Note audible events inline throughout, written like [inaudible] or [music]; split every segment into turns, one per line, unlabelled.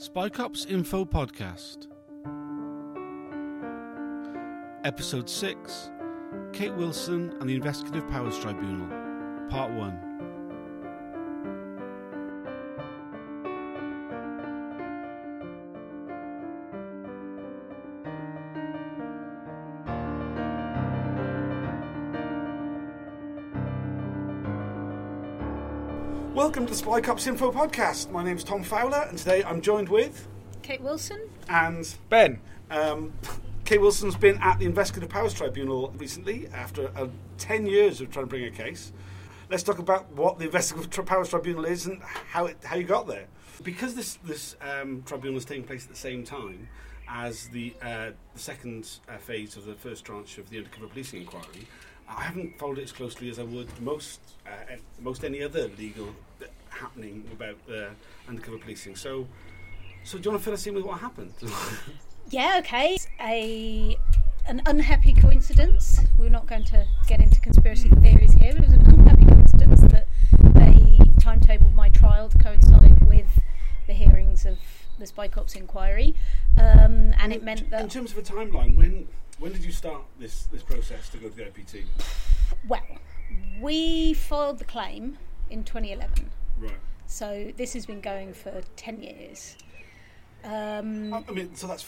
Spy Cops Info Podcast. Episode 6 Kate Wilson and the Investigative Powers Tribunal, Part 1.
To the Spy Cops Info Podcast. My name is Tom Fowler, and today I'm joined with
Kate Wilson.
and Ben. Um, [laughs] Kate Wilson's been at the Investigative Powers Tribunal recently after uh, 10 years of trying to bring a case. Let's talk about what the Investigative Tri- Powers Tribunal is and how, it, how you got there. Because this, this um, tribunal is taking place at the same time as the, uh, the second uh, phase of the first tranche of the undercover policing inquiry, I haven't followed it as closely as I would most uh, most any other legal happening about uh, undercover policing. So, so do you want to fill us in with what happened? [laughs]
Yeah, okay. A an unhappy coincidence. We're not going to get into conspiracy theories here. It was an unhappy coincidence that they timetabled my trial to coincide with the hearings of the Spy Cops inquiry, um, and it meant that.
in terms of a timeline, when when did you start this this process to go to the IPT?
well, we filed the claim in 2011.
Right.
So this has been going for 10 years. Um,
I mean, so that's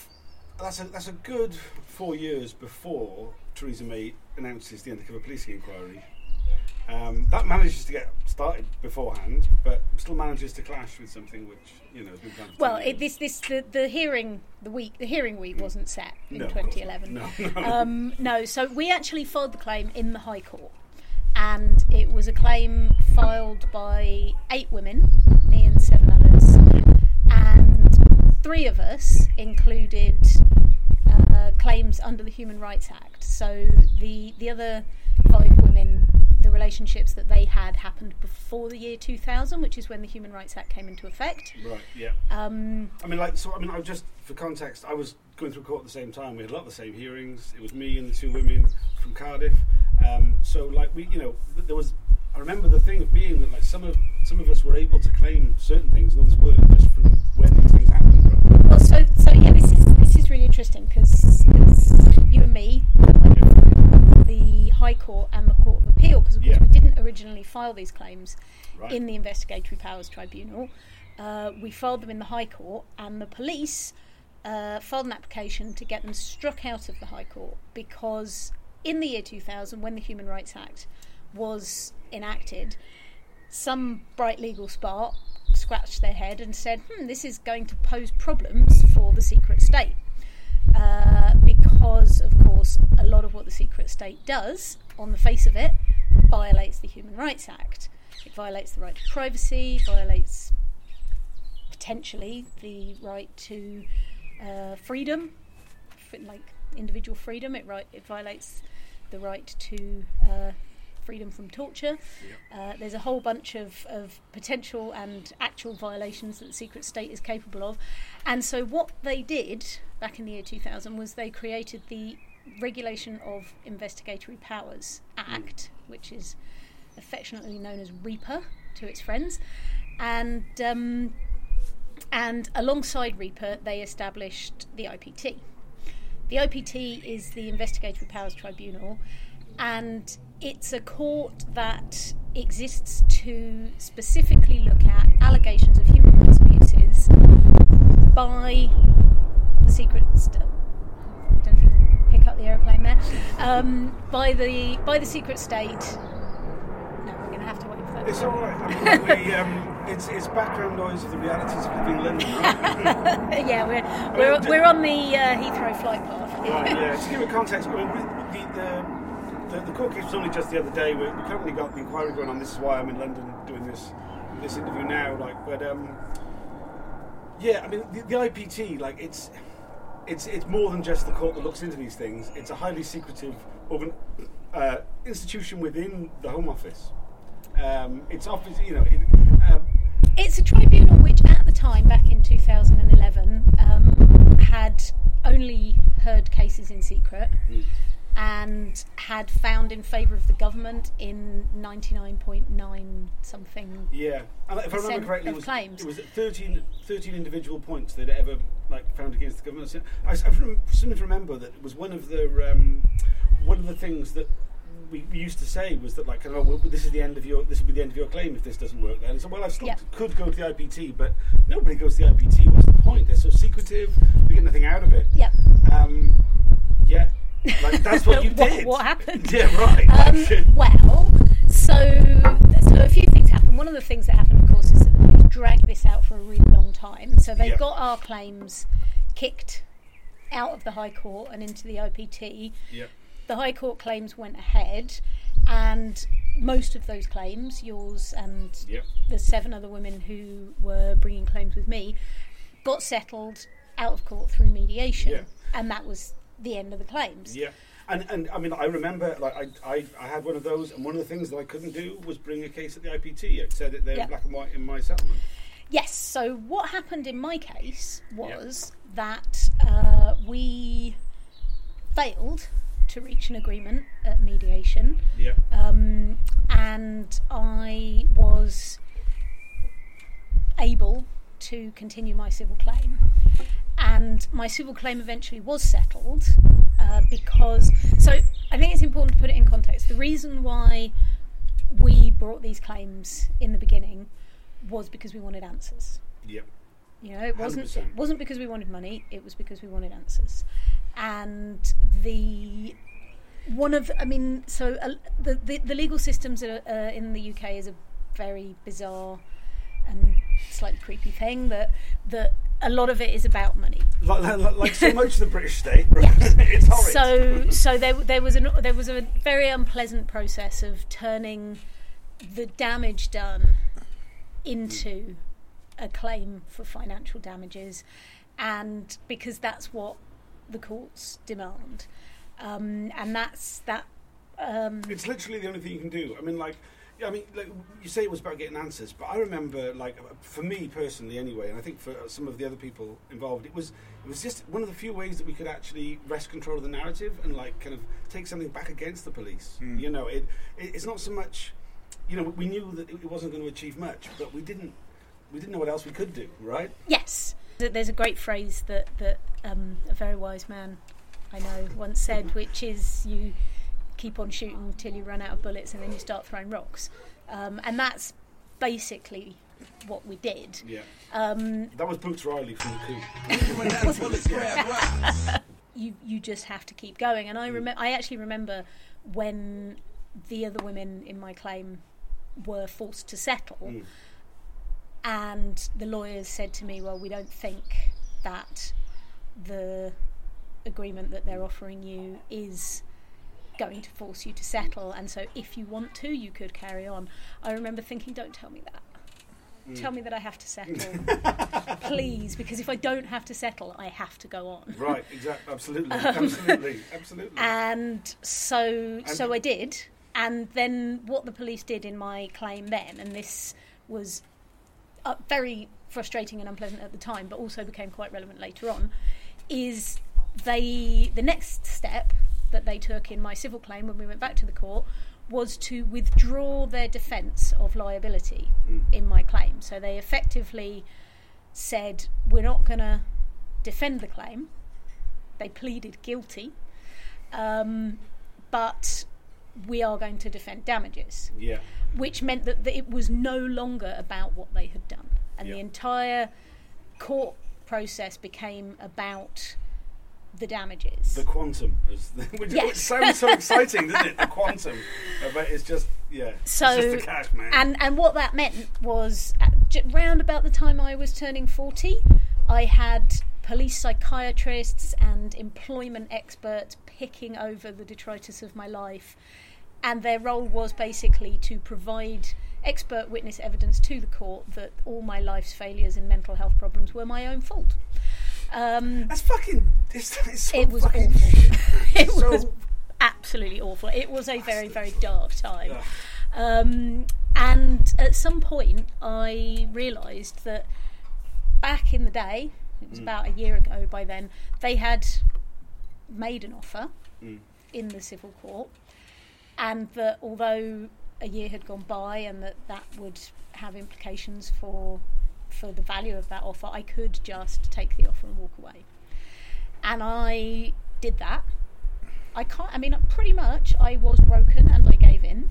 that's a that's a good four years before Theresa May announces the undercover policing inquiry. Um, that manages to get started beforehand, but still manages to clash with something which you know has been planned. for
Well, it, this this the, the hearing the week the hearing week wasn't set in
No, of course not.
2011. [laughs]
No, no.
Um, no, so we actually filed the claim in the High Court, and it was a claim filed by eight women, me and seven others, and three of us included uh, claims under the Human Rights Act. So the the other five women, the relationships that they had happened before the year 2000, which is when the Human Rights Act came into effect.
Right. Yeah.
Um,
I mean, like, so I mean, I just for context, I was going through court at the same time. We had a lot of the same hearings. It was me and the two women from Cardiff. Um, so, like, we, you know, there was. I remember the thing of being that, like, some of some of us were able to claim certain things, and others weren't, just from where these things happened. Right?
Well, so so yeah, this is this is really interesting because you and me went through the High Court and the Court of Appeal because of course
Yeah.
we didn't originally file these claims
Right.
in the Investigatory Powers Tribunal. Uh, we filed them in the High Court, and the police uh, filed an application to get them struck out of the High Court because in the year 2000, when the Human Rights Act was enacted, some bright legal spark scratched their head and said, hmm, this is going to pose problems for the secret state. Uh, because, of course, a lot of what the secret state does, on the face of it, violates the Human Rights Act. It violates the right to privacy, violates potentially the right to uh, freedom, like individual freedom. It, right, it violates the right to uh, freedom from torture. Uh, there's a whole bunch of, of potential and actual violations that the secret state is capable of. And so, what they did back in the year 2000 was they created the Regulation of Investigatory Powers Act, which is affectionately known as RIPA to its friends. And um, and alongside RIPA, they established the IPT. The IPT is the Investigatory Powers Tribunal, and it's a court that exists to specifically look at allegations of human rights abuses by the secret. St- don't think pick up the aeroplane there. Um, by the by the secret state. No, we're going to have to wait for that.
It's all right. I mean, we, um, it's, it's background noise of the realities of living in London.
Yeah, we're we're, we're on the uh, Heathrow flight path.
Right, yeah. To give it context, I mean, with, with the, the, the, the court case was only just the other day. We, we currently got the inquiry going on. This is why I'm in London doing this this interview now. Like, but um, yeah, I mean, the, the IPT, like, it's it's it's more than just the court that looks into these things. It's a highly secretive organ, uh, institution within the Home Office. Um, it's office, you know. It, um,
It's a tribunal which, at the time, back in 2011, um, had only heard cases in secret
Mm.
and had found in favour of the government in 99.9 something.
Yeah, and if I remember correctly, it was,
claims.
it was 13, 13 individual points they'd ever like found against the government. I, I seem to remember that it was one of the um, one of the things that we, used to say was that like, oh, well, this is the end of your this will be the end of your claim if this doesn't work. Then, and so well, I still
Yeah.
could go to the IPT, but nobody goes to the IPT. What's the point? They're so secretive. We get nothing out of it.
Yep.
Um, yeah, like that's what [laughs] you
What-
did.
what happened? [laughs]
Yeah, right.
Um, well, so so a few things happened. One of the things that happened, of course, is that the police dragged this out for a really long time. So they
Yeah.
got our claims kicked out of the High Court and into the IPT.
yeah.
The High Court claims went ahead, and most of those claims, yours and
Yeah.
the seven other women who were bringing claims with me, got settled out of court through mediation,
Yeah.
and that was the end of the claims.
Yeah, and and I mean I remember like I, I I had one of those, and one of the things that I couldn't do was bring a case at the IPT. It said it there
Yeah.
black and white in my settlement.
Yes. So what happened in my case was that uh, we failed to reach an agreement at mediation,
Yeah,
um, and I was able to continue my civil claim. And my civil claim eventually was settled uh, because. So I think it's important to put it in context. The reason why we brought these claims in the beginning was because we wanted answers.
yeah,
You know, it wasn't
100%.
wasn't because we wanted money. It was because we wanted answers. And the one of, I mean, so uh, the, the the legal systems are, uh, in the UK is a very bizarre and slightly creepy thing that that a lot of it is about money.
like, like, like so much of the British state. [laughs] [laughs] It's horrid.
So so there there was an there was a very unpleasant process of turning the damage done into a claim for financial damages, and because that's what the courts demand, um, and that's that. Um,
it's literally the only thing you can do. I mean, like, I mean, like, you say it was about getting answers, but I remember, like, for me personally, anyway, and I think for some of the other people involved, it was it was just one of the few ways that we could actually wrest control of the narrative and like kind of take something back against the police. You know, it, it it's not so much, you know, we knew that it wasn't going to achieve much, but we didn't we didn't know what else we could do, right?
Yes, Th- there's a great phrase that that um, a very wise man I know once said, which is you keep on shooting till you run out of bullets, and then you start throwing rocks, um, and that's basically what we did.
Yeah.
Um,
That was Brooks Riley from the coup. [laughs]
you you just have to keep going, and I remember I actually remember when the other women in my claim were forced to settle.
Mm.
And the lawyers said to me, "Well, we don't think that the agreement that they're offering you is going to force you to settle, and so if you want to, you could carry on." I remember thinking, "Don't tell me that. Mm. Tell me that I have to settle, [laughs] please, because if I don't have to settle, I have to go on."
Right, exactly, absolutely, [laughs] um, absolutely, absolutely.
And so, so I did. And then what the police did in my claim then, and this was uh, very frustrating and unpleasant at the time, but also became quite relevant later on, is they the next step that they took in my civil claim when we went back to the court was to withdraw their defence of liability in my claim. So they effectively said, "We're not going to defend the claim." They pleaded guilty, um, but we are going to defend damages
yeah,
which meant that, that it was no longer about what they had done. And the entire court process became about the damages.
the quantum, is [laughs] which,
Yes.
which sounds so exciting, doesn't it? The quantum, Uh, [laughs] but it's just yeah,
so,
it's just the cash, man.
and, and what that meant was, at, round about the time I was turning 40, I had police psychiatrists and employment experts picking over the detritus of my life. And their role was basically to provide expert witness evidence to the court that all my life's failures and mental health problems were my own fault. Um,
That's fucking. It's, it's so
it was
fucking
awful. [laughs] it
so-
was absolutely awful. It was a very, very dark time.
Ugh.
Um, and at some point, I realised that back in the day, it was
Mm.
about a year ago by then, they had made an offer
Mm.
in the civil court, and that although a year had gone by and that that would have implications for for the value of that offer, I could just take the offer and walk away. And I did that. I can't. I mean, pretty much, I was broken and I gave in.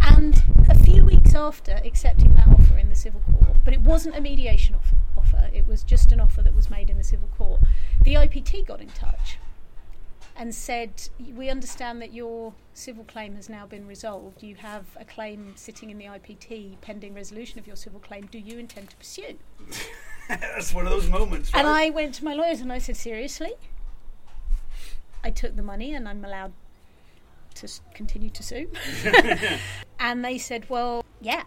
And a few weeks after accepting that offer in the civil court, but it wasn't a mediation offer, offer, it was just an offer that was made in the civil court, the IPT got in touch and said, We understand that your civil claim has now been resolved. You have a claim sitting in the IPT pending resolution of your civil claim. Do you intend to pursue? [laughs]
That's one of those moments. Right?
And I went to my lawyers and I said, Seriously? I took the money and I'm allowed to continue to sue. [laughs] [laughs] and they said, Well, yeah.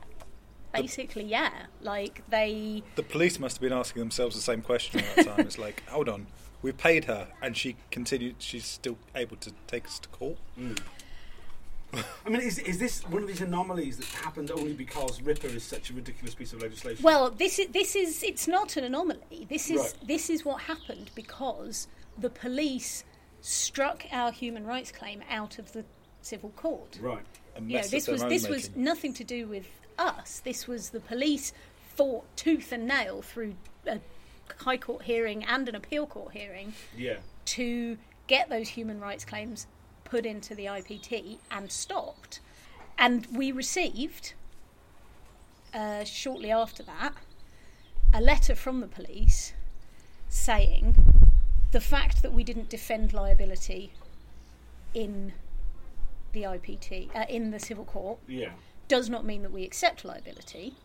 Basically, yeah. Like, they.
The police must have been asking themselves the same question at that time. It's like, [laughs] hold on, we paid her, and she continued. She's still able to take us to court. Mm.
I mean, is, is this one of these anomalies that happened only because RIPA is such a ridiculous piece of legislation?
Well, this is this is it's not an anomaly. This is
Right.
this is what happened because the police struck our human rights claim out of the civil court.
right.
You know, this was this was nothing to do with us. This was the police fought tooth and nail through a high court hearing and an appeal court hearing
Yeah.
to get those human rights claims put into the IPT and stopped. And we received, uh, shortly after that, a letter from the police saying the fact that we didn't defend liability in the IPT, uh, in the civil court,
Yeah.
does not mean that we accept liability.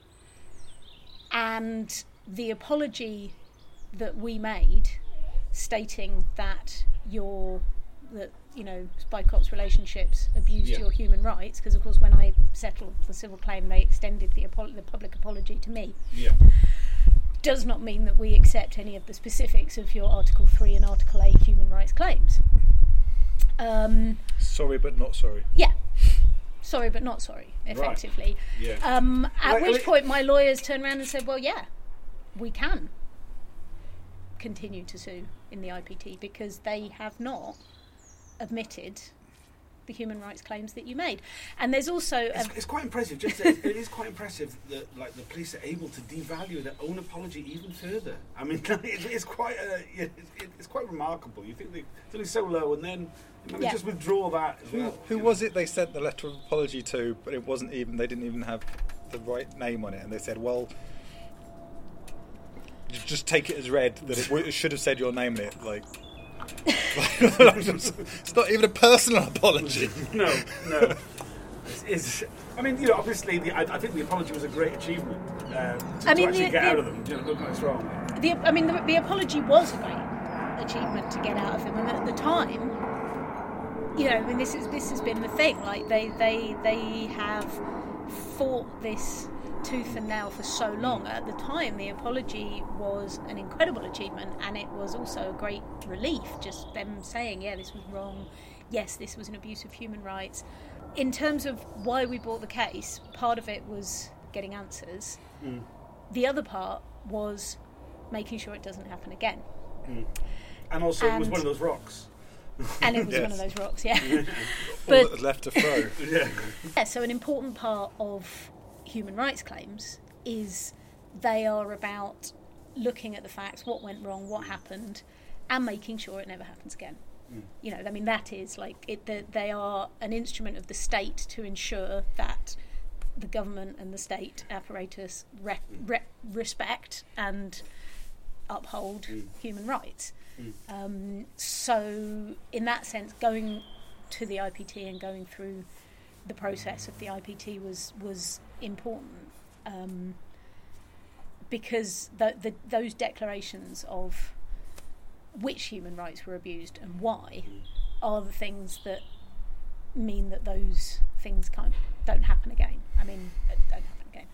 And the apology that we made, stating that your that you know Spy Cops relationships abused
Yeah.
your human rights, because of course when I settled the civil claim, they extended the, apo- the public apology to me.
Yeah.
Does not mean that we accept any of the specifics of your Article Three and Article Eight human rights claims. Um,
Sorry, but not sorry.
yeah, sorry, but not sorry. Effectively.
Yeah.
Um, at
Right,
which
like-
point my lawyers turned around and said, "Well, yeah, we can continue to sue in the IPT because they have not admitted the human rights claims that you made." And there's also a,
It's, it's quite impressive. Just it is quite impressive that like the police are able to devalue their own apology even further. I mean, [laughs] it's, it's quite uh, yeah, it's, it's quite remarkable. You think they, it's only so low, and then you know,
Yeah.
just withdraw that. As
Who,
well,
who
you
was
know.
it they sent the letter of apology to, but it wasn't even, they didn't even have the right name on it, and they said, well, just take it as read that it, w- it should have said your name in it. Like, it's not even a personal apology.
No, no. It's, it's, I mean, you know, obviously, the, I, I think the apology was a great achievement um, to,
I
to
mean,
actually
the-
get
the-
out of them. You know, don't wrong.
the, I mean, the, the apology was a great achievement to get out of him, and at the time, you know, I mean, this is this has been the thing. Like they they they have fought this tooth and nail for so long. At the time, the apology was an incredible achievement, and it was also a great relief. Just them saying, "Yeah, this was wrong. Yes, this was an abuse of human rights." In terms of why we brought the case, part of it was getting answers. Mm. The other part was making sure it doesn't happen again. Mm.
And also, it was one of those rocks. [laughs]
And it was one of those rocks, yeah. [laughs]
All
But-
that left to throw. [laughs]
Yeah.
Yeah, so an important part of human rights claims is they are about looking at the facts, what went wrong, what happened, and making sure it never happens again. Mm. You know, I mean, that is like it, the, they are an instrument of the state to ensure that the government and the state apparatus re- mm. re- respect and uphold mm. human rights. Um, so, in that sense, going to the IPT and going through the process of the IPT was was important um, because the, the, those declarations of which human rights were abused and why are the things that mean that those things can't don't happen again. I mean, don't happen again.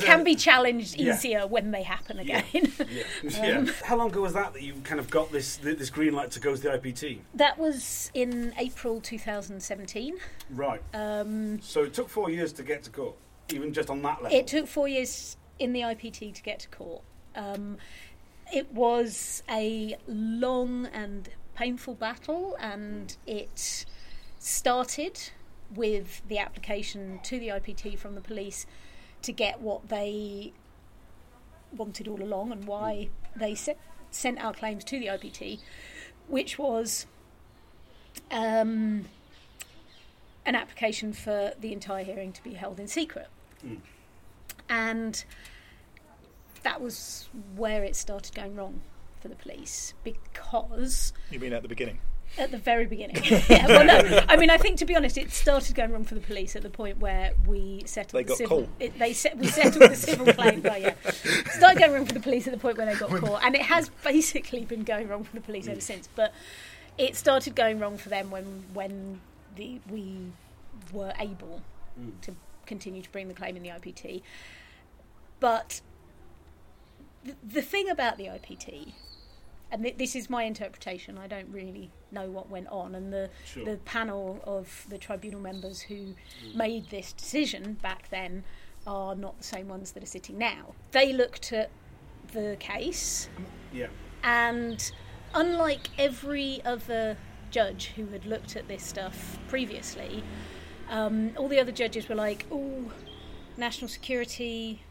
Can be challenged
Yeah.
easier when they happen again.
Yeah. [laughs] yeah. How long ago was that that you kind of got this this green light to go to the IPT?
that was in April 2017.
Right.
Um,
So it took four years to get to court, even just on that level.
It took four years in the IPT to get to court. Um, it was a long and painful battle, and it started with the application to the IPT from the police to get what they wanted all along and why they se- sent our claims to the IPT, which was um, an application for the entire hearing to be held in secret.
Mm.
And that was where it started going wrong for the police because
You mean at the beginning?
At the very beginning. [laughs] [laughs] yeah, well, no, I mean, I think to be honest, it started going wrong for the police at the point where we settled.
They
the
got
civil,
caught.
It, they set, we settled the civil [laughs] claim. But yeah, started going wrong for the police at the point where they got caught, and it has basically been going wrong for the police ever since. But it started going wrong for them when when the we were able
Mm.
to continue to bring the claim in the IPT. But the, the thing about the IPT, and th- this is my interpretation, I don't really know what went on, and the
Sure.
the panel of the tribunal members who made this decision back then are not the same ones that are sitting now. They looked at the case
Yeah.
and unlike every other judge who had looked at this stuff previously, um, all the other judges were like, oh, national security,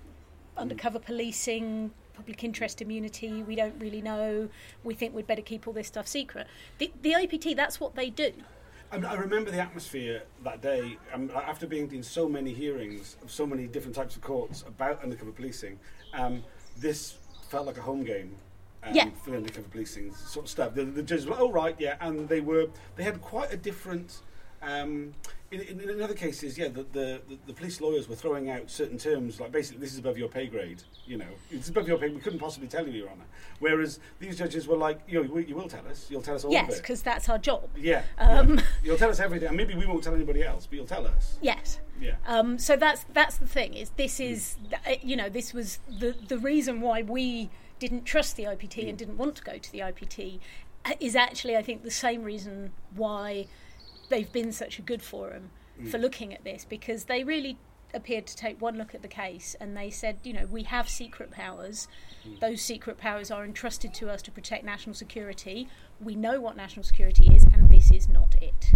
undercover policing, public interest immunity, we don't really know, we think we'd better keep all this stuff secret. The, the IPT, that's what they do.
I, I remember the atmosphere that day um, after being in so many hearings of so many different types of courts about undercover policing. Um, this felt like a home game. Um,
Yeah.
For undercover policing sort of stuff. The, the judges were, oh right, yeah, and they were they had quite a different. Um, in, in, in other cases, yeah, the, the, the, police lawyers were throwing out certain terms like basically this is above your pay grade. You know, it's above your pay. We couldn't possibly tell you, Your Honour. Whereas these judges were like, you know, you will tell us. You'll tell us all
yes, because that's our job.
Yeah.
Um,
yeah. [laughs] You'll tell us everything. And maybe we won't tell anybody else, but you'll tell us.
Yes.
Yeah.
Um, so that's that's the thing. Is this is you know this was the the reason why we didn't trust the IPT and didn't want to go to the IPT uh, is actually I think the same reason why they've been such a good forum for looking at this because they really appeared to take one look at the case and they said you know we have secret powers. Those secret powers are entrusted to us to protect national security. We know what national security is and this is not it.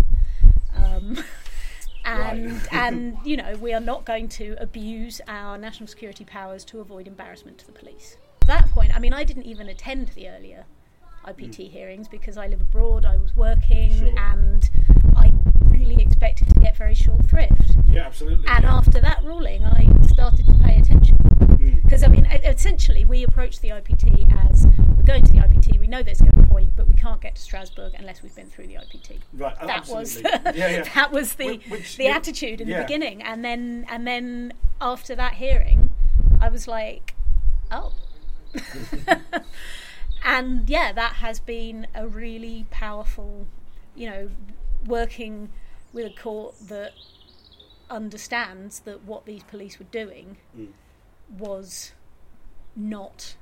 Um, [laughs] and
Right.
and you know we are not going to abuse our national security powers to avoid embarrassment to the police. At that point, I mean, I didn't even attend the earlier IPT hearings because I live abroad. I was working.
Sure.
and I really expected to get very short thrift.
Yeah, absolutely.
And
yeah.
after that ruling, I started to pay attention
Mm.
because I mean, essentially, we approached the IPT as we're going to the IPT. We know there's going to be a point, but we can't get to Strasbourg unless we've been through the IPT
Right, oh,
that was
absolutely. [laughs] yeah, yeah.
that was the
Wh- which-
the attitude in the beginning and then and then after that hearing I was like oh [laughs] and yeah that has been a really powerful you know working with a court that understands that what these police were doing
Mm.
was not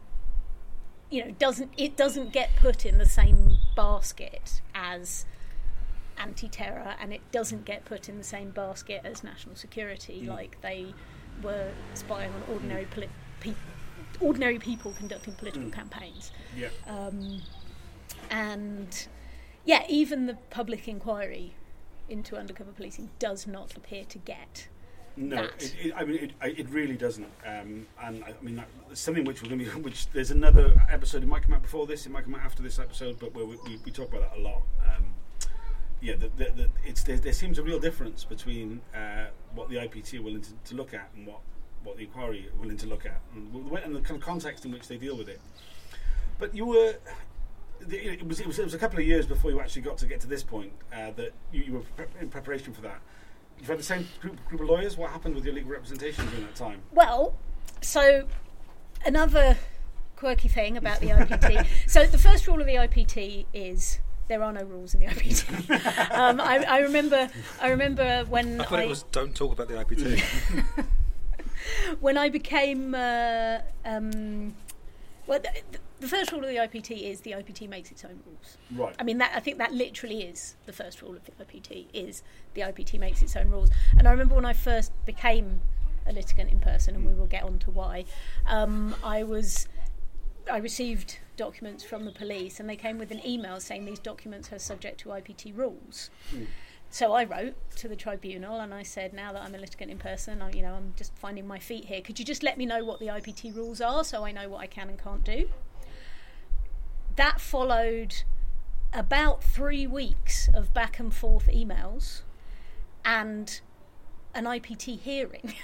you know doesn't it doesn't get put in the same basket as anti-terror and it doesn't get put in the same basket as national security
Mm.
like they were spying on ordinary poli- pe- ordinary people conducting political
Mm.
campaigns
Yeah.
um, and yeah even the public inquiry into undercover policing does not appear to get
No,
that.
it, it, I mean, it, it really doesn't. Um, and I, I mean, something which we're going to be, [laughs] which there's another episode. It might come out before this. It might come out after this episode. But where we, we, we talk about that a lot. Um, yeah, the, the, the, it's there, there seems a real difference between uh, what the IPT are willing to, to look at and what what the inquiry are willing to look at, and the, way- and the kind of context in which they deal with it. But you were. the- It was, it was it was a couple of years before you actually got to get to this point uh, that you, you were pre- in preparation for that. You've had the same group, group of lawyers. What happened with your legal representation during that time?
Well, so another quirky thing about the IPT. [laughs] so the first rule of the IPT is there are no rules in the IPT. [laughs] um, I, I remember, I remember when
I thought
I,
it was don't talk about the IPT. [laughs] [laughs]
when I became. Uh, um, well, the, the first rule of the IPT is the IPT makes its own rules.
Right.
I mean, that I think that literally is the first rule of the IPT is the IPT makes its own rules. And I remember when I first became a litigant in person, and we will get on to why. Um, I was I received documents from the police, and they came with an email saying these documents are subject to IPT rules. So I wrote to the tribunal and I said, now that I'm a litigant in person, I, you know, I'm just finding my feet here. Could you just let me know what the IPT rules are so I know what I can and can't do? That followed about three weeks of back and forth emails and an IPT hearing. [laughs]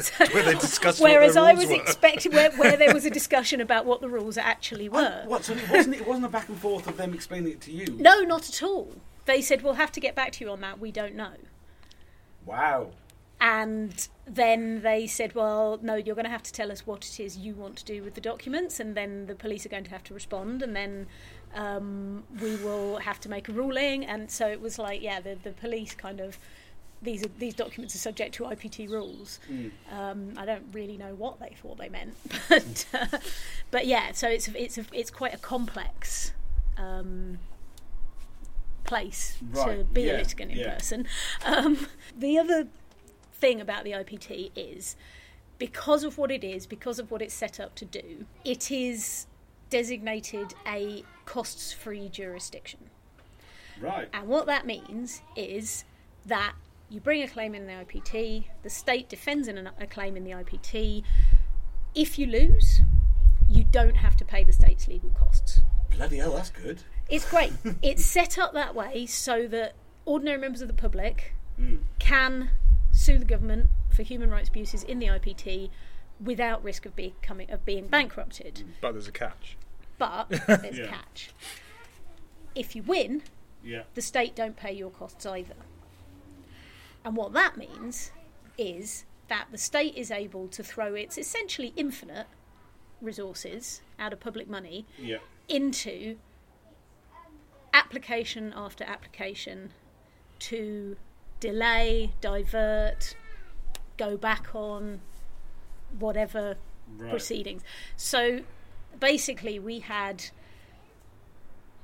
So-
Where they discussed what
Whereas I was expecting, where, where there was a [laughs] discussion about what the rules actually were.
What? So it wasn't. It wasn't a back and forth of them explaining it to you.
No, not at all. They said, we'll have to get back to you on that. We don't know.
Wow.
And then they said, well, no, you're going to have to tell us what it is you want to do with the documents. And then the police are going to have to respond. And then um, we will have to make a ruling. And so it was like, yeah, the, the police kind of. These are, these documents are subject to IPT rules. Um, I don't really know what they thought they meant, [laughs] but uh, but yeah. So it's it's a, it's quite a complex um, place to be
yeah,
a litigant in
yeah.
person. Um, the other thing about the IPT is because of what it is, because of what it's set up to do, it is designated a costs free jurisdiction.
Right.
And what that means is that you bring a claim in the IPT, the state defends an, a claim in the IPT. If you lose, you don't have to pay the state's legal costs.
Bloody hell, that's good.
It's great. it's set up that way so that ordinary members of the public
Mm.
can sue the government for human rights abuses in the IPT without risk of becoming of being bankrupted.
But there's a catch.
But [laughs] there's a catch. If you win,
Yeah.
the state don't pay your costs either. And what that means is that the state is able to throw its essentially infinite resources out of public money
Yeah.
into application after application to delay, divert, go back on whatever
Right.
proceedings. So basically, we had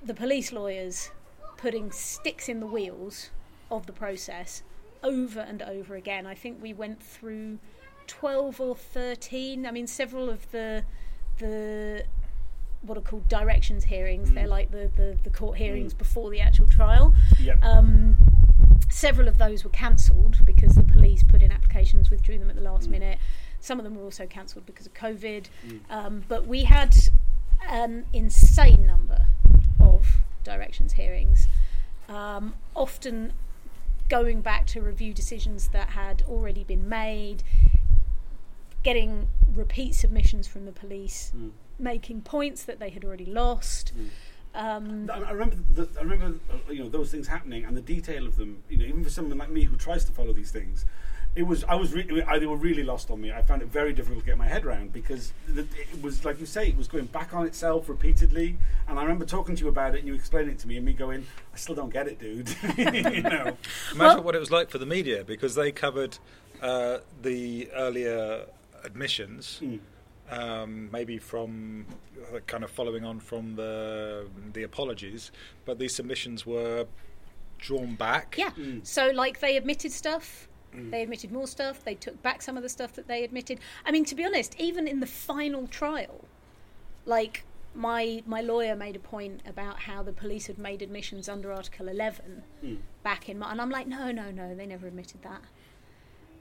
the police lawyers putting sticks in the wheels of the process over and over again. I think we went through 12 or 13. I mean, several of the the what are called directions hearings. They're like the, the, the court hearings before the actual trial.
Yeah.
Um, several of those were cancelled because the police put in applications, withdrew them at the last minute. Some of them were also cancelled because of COVID. Um, but we had an insane number of directions hearings, um, often going back to review decisions that had already been made, getting repeat submissions from the police, making points that they had already lost. Um,
I I remember. The, I remember. uh, You know those things happening and the detail of them. You know, even for someone like me who tries to follow these things, it was. I was. Re- I, they were really lost on me. I found it very difficult to get my head around because the, it was like you say, it was going back on itself repeatedly. And I remember talking to you about it, and you explaining it to me, and me going, "I still don't get it, dude." [laughs] you know. [laughs]
Imagine
Well-
what it was like for the media because they covered uh, the earlier admissions,
Mm.
Um, maybe from uh, kind of following on from the the apologies, but these submissions were drawn back.
Yeah.
Mm.
So, like, they admitted stuff. They admitted more stuff. They took back some of the stuff that they admitted. I mean, to be honest, even in the final trial, like my my lawyer made a point about how the police had made admissions under Article 11
Mm.
back in, Mar- and I'm like, no, no, no, they never admitted that.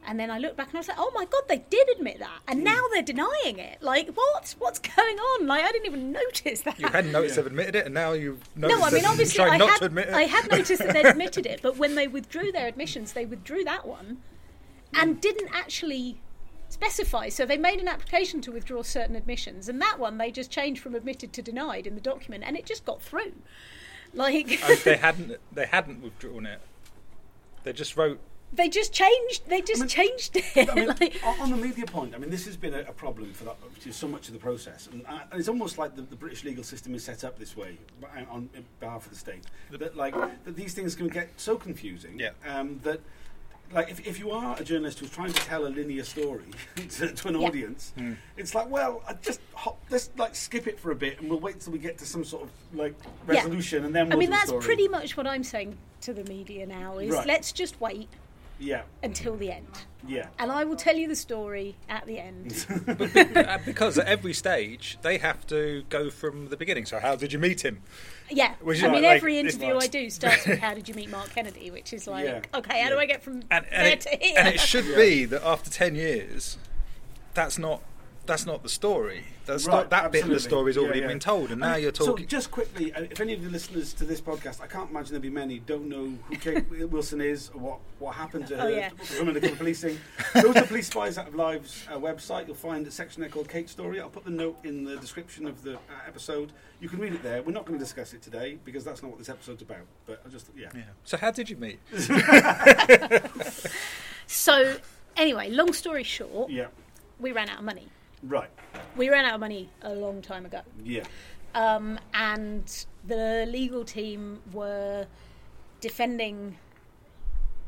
And then I looked back and I was like, oh my god, they did admit that, and
Hmm.
now they're denying it. Like, what? What's going on? Like, I didn't even notice that.
You hadn't noticed
Yeah.
they've admitted it, and now you've noticed
No, I mean obviously I had,
to admit it.
I had [laughs] noticed that they'd admitted it, but when they withdrew their admissions, they withdrew that one and didn't actually specify. So they made an application to withdraw certain admissions, and that one they just changed from admitted to denied in the document, and it just got through. Like
Oh, they hadn't. They hadn't withdrawn it. They just wrote.
They just changed. They just
I mean-
changed it.
I mean, [laughs]
like,
on on the media point, I mean, this has been a, a problem for that, which is so much of the process, and, uh, and it's almost like the, the British legal system is set up this way uh, on behalf of the state that like that these things can get so confusing
Yeah.
um, that. Like if, if you are a journalist who's trying to tell a linear story [laughs] to, to an
Yeah.
audience,
Hmm.
it's like, well, I just hop, let's like skip it for a bit, and we'll wait till we get to some sort of like
Yeah.
resolution, and then
I
we'll
mean,
do the
that's
story.
pretty much what I'm saying to the media now. Is
Right.
let's just wait
yeah.
until the end.
Yeah.
And I will tell you the story at the end. [laughs]
Uh, because at every stage they have to go from the beginning. So, how did you meet him?
yeah.
Which is
I mean,
like-
every
it's
interview
like-
I do starts with [laughs] How did you meet Mark Kennedy? Which is like,
Yeah.
okay, how do I get from
And, and,
there
it,
to here?
and it should [laughs]
Yeah.
be that after ten years, that's not that's not the story. That's
Right,
not, that bit of the
absolutely.
story's already
Yeah, yeah.
been told, and now
Um,
you're talking.
So, just quickly, uh, if any of the listeners to this podcast, I can't imagine there'll be many, don't know who Kate [laughs] Wilson is or what, what happened to her
Oh, yeah.
from undercover policing. Go to the Police Spies Out of Lives uh, website. You'll find a section there called Kate's Story. I'll put the note in the description of the uh, episode. You can read it there. We're not going to discuss it today because that's not what this episode's about. But I just, yeah.
yeah. So, how did you meet? [laughs]
so, anyway, long story short,
Yeah.
we ran out of money.
Right.
We ran out of money a long time ago.
Yeah.
Um, and the legal team were defending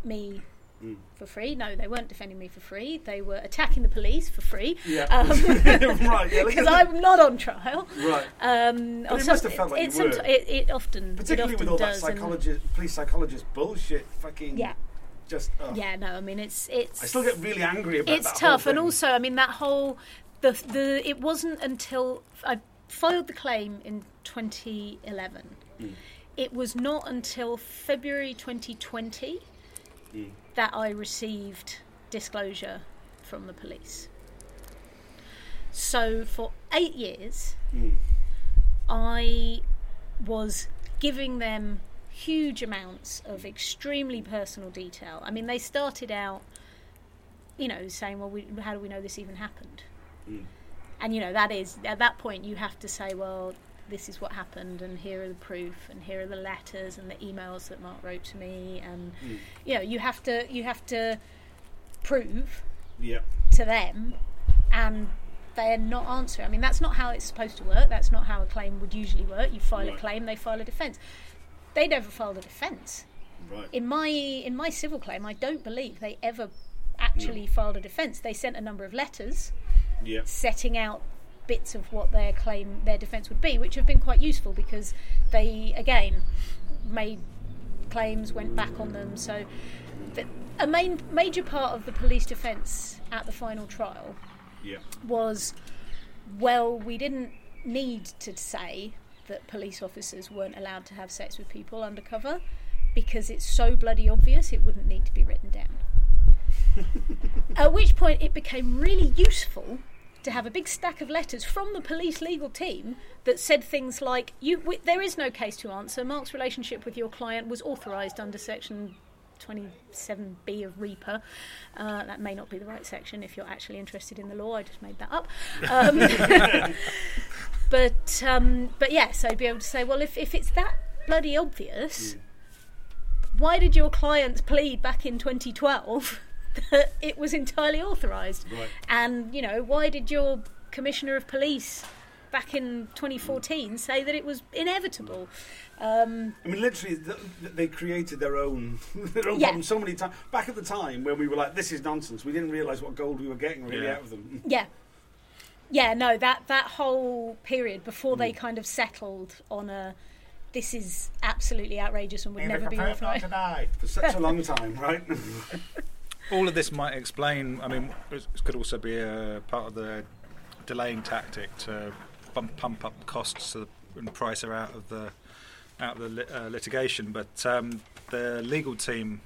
me
Mm.
for free. No, they weren't defending me for free. They were attacking the police for free.
Yeah.
Um, [laughs]
right. Yeah. [laughs]
Because I'm not on trial.
Right.
Um,
it must have felt like
it,
you were.
it, it often,
Particularly
it often
with all that psychologist, police psychologist bullshit. Fucking.
yeah,
Just. Oh.
yeah. No, I mean it's it's.
I still get really angry about it. it's
tough and also i mean that whole the the it wasn't until i filed the claim in 2011
Mm.
it was not until february 2020
Mm.
that i received disclosure from the police so for eight years
Mm.
I was giving them huge amounts of extremely personal detail. I mean, they started out, you know, saying, "Well, we, how do we know this even happened?"
Mm.
And you know, that is at that point you have to say, "Well, this is what happened, and here are the proof, and here are the letters and the emails that Mark wrote to me, and
Mm.
you know, you have to you have to prove
Yeah.
to them and they're not answering. I mean, that's not how it's supposed to work. That's not how a claim would usually work. You file a claim, they file a defence. They never filed a defence.
Right.
In my in my civil claim, I don't believe they ever actually filed a defence. They sent a number of letters
Yeah.
setting out bits of what their claim their defence would be, which have been quite useful because they again made claims, went back on them. So the, a main major part of the police defence at the final trial
Yeah.
was well, we didn't need to say that police officers weren't allowed to have sex with people undercover because it's so bloody obvious it wouldn't need to be written down. [laughs] At which point it became really useful to have a big stack of letters from the police legal team that said things like you w- there is no case to answer Mark's relationship with your client was authorized under section 27b of RIPA. Uh, that may not be the right section if you're actually interested in the law. I just made that up. Um, [laughs] but um, but yes, I'd be able to say, well, if, if it's that bloody obvious, why did your clients plead back in 2012 that it was entirely authorised?
Right.
And you know, why did your commissioner of police back in 2014 say that it was inevitable? Um,
I mean, literally, th- th- they created their own [laughs] their own
Yeah.
problem so many times. Back at the time when we were like, "This is nonsense," we didn't realise what gold we were getting really
Yeah.
out of them. [laughs]
Yeah. Yeah, no, that that whole period before
Mm.
they kind of settled on a this is absolutely outrageous and would never be authorised.
for such a long time, right? [laughs]
All of this might explain. I mean, it could also be a part of the delaying tactic to bump, pump up costs and price her out of the out of the uh, litigation. But um, the legal team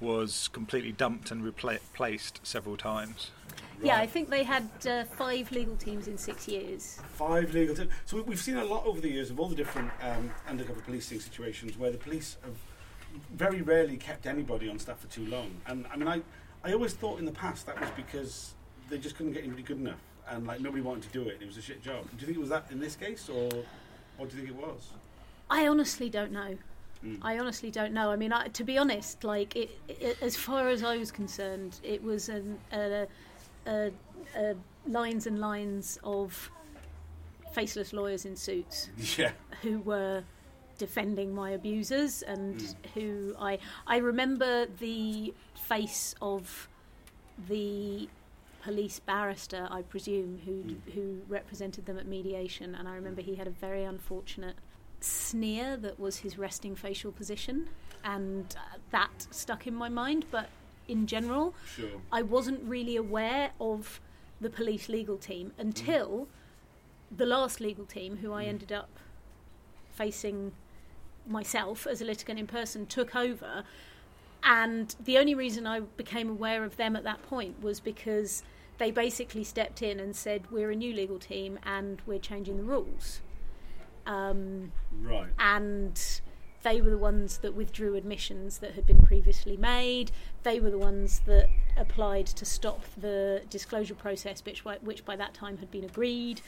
was completely dumped and replaced several times.
Yeah, I think they had uh, five legal teams in six years.
Five legal teams. So we- we've seen a lot over the years of all the different um, undercover policing situations where the police have very rarely kept anybody on staff for too long. And I mean, I, I always thought in the past that was because they just couldn't get anybody good enough, and like nobody wanted to do it. It was a shit job. Do you think it was that in this case, or what do you think it was?
I honestly don't know.
Mm.
I honestly don't know. I mean, I, to be honest, like it, it, as far as I was concerned, it was an, a, a, a lines and lines of faceless lawyers in suits [laughs]
Yeah.
who were defending my abusers and
Mm.
who I I remember the face of the police barrister I presume who
Mm.
who represented them at mediation and I remember he had a very unfortunate sneer that was his resting facial position and uh, that stuck in my mind but in general.
Sure.
I wasn't really aware of the police legal team until the last legal team, who I ended up facing myself as a litigant in person, took over. And the only reason I became aware of them at that point was because they basically stepped in and said, We're a new legal team and we're changing the rules. Um,
Right.
and they were the ones that withdrew admissions that had been previously made. They were the ones that applied to stop the disclosure process, which, which by that time had been agreed.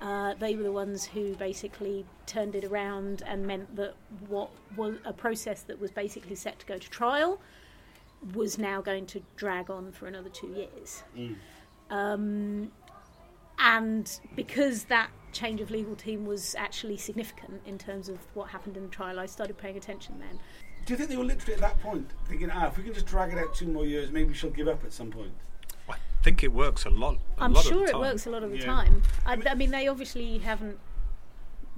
Uh, they were the ones who basically turned it around and meant that what was a process that was basically set to go to trial was now going to drag on for another two years. Um, and because that change of legal team was actually significant in terms of what happened in the trial, I started paying attention then.
Do you think they were literally at that point thinking, ah, if we can just drag it out two more years, maybe she'll give up at some point?
I think it works a lot. i
I'm
lot
sure
of the
it works a lot of the
Yeah.
time. I, I mean, they obviously haven't,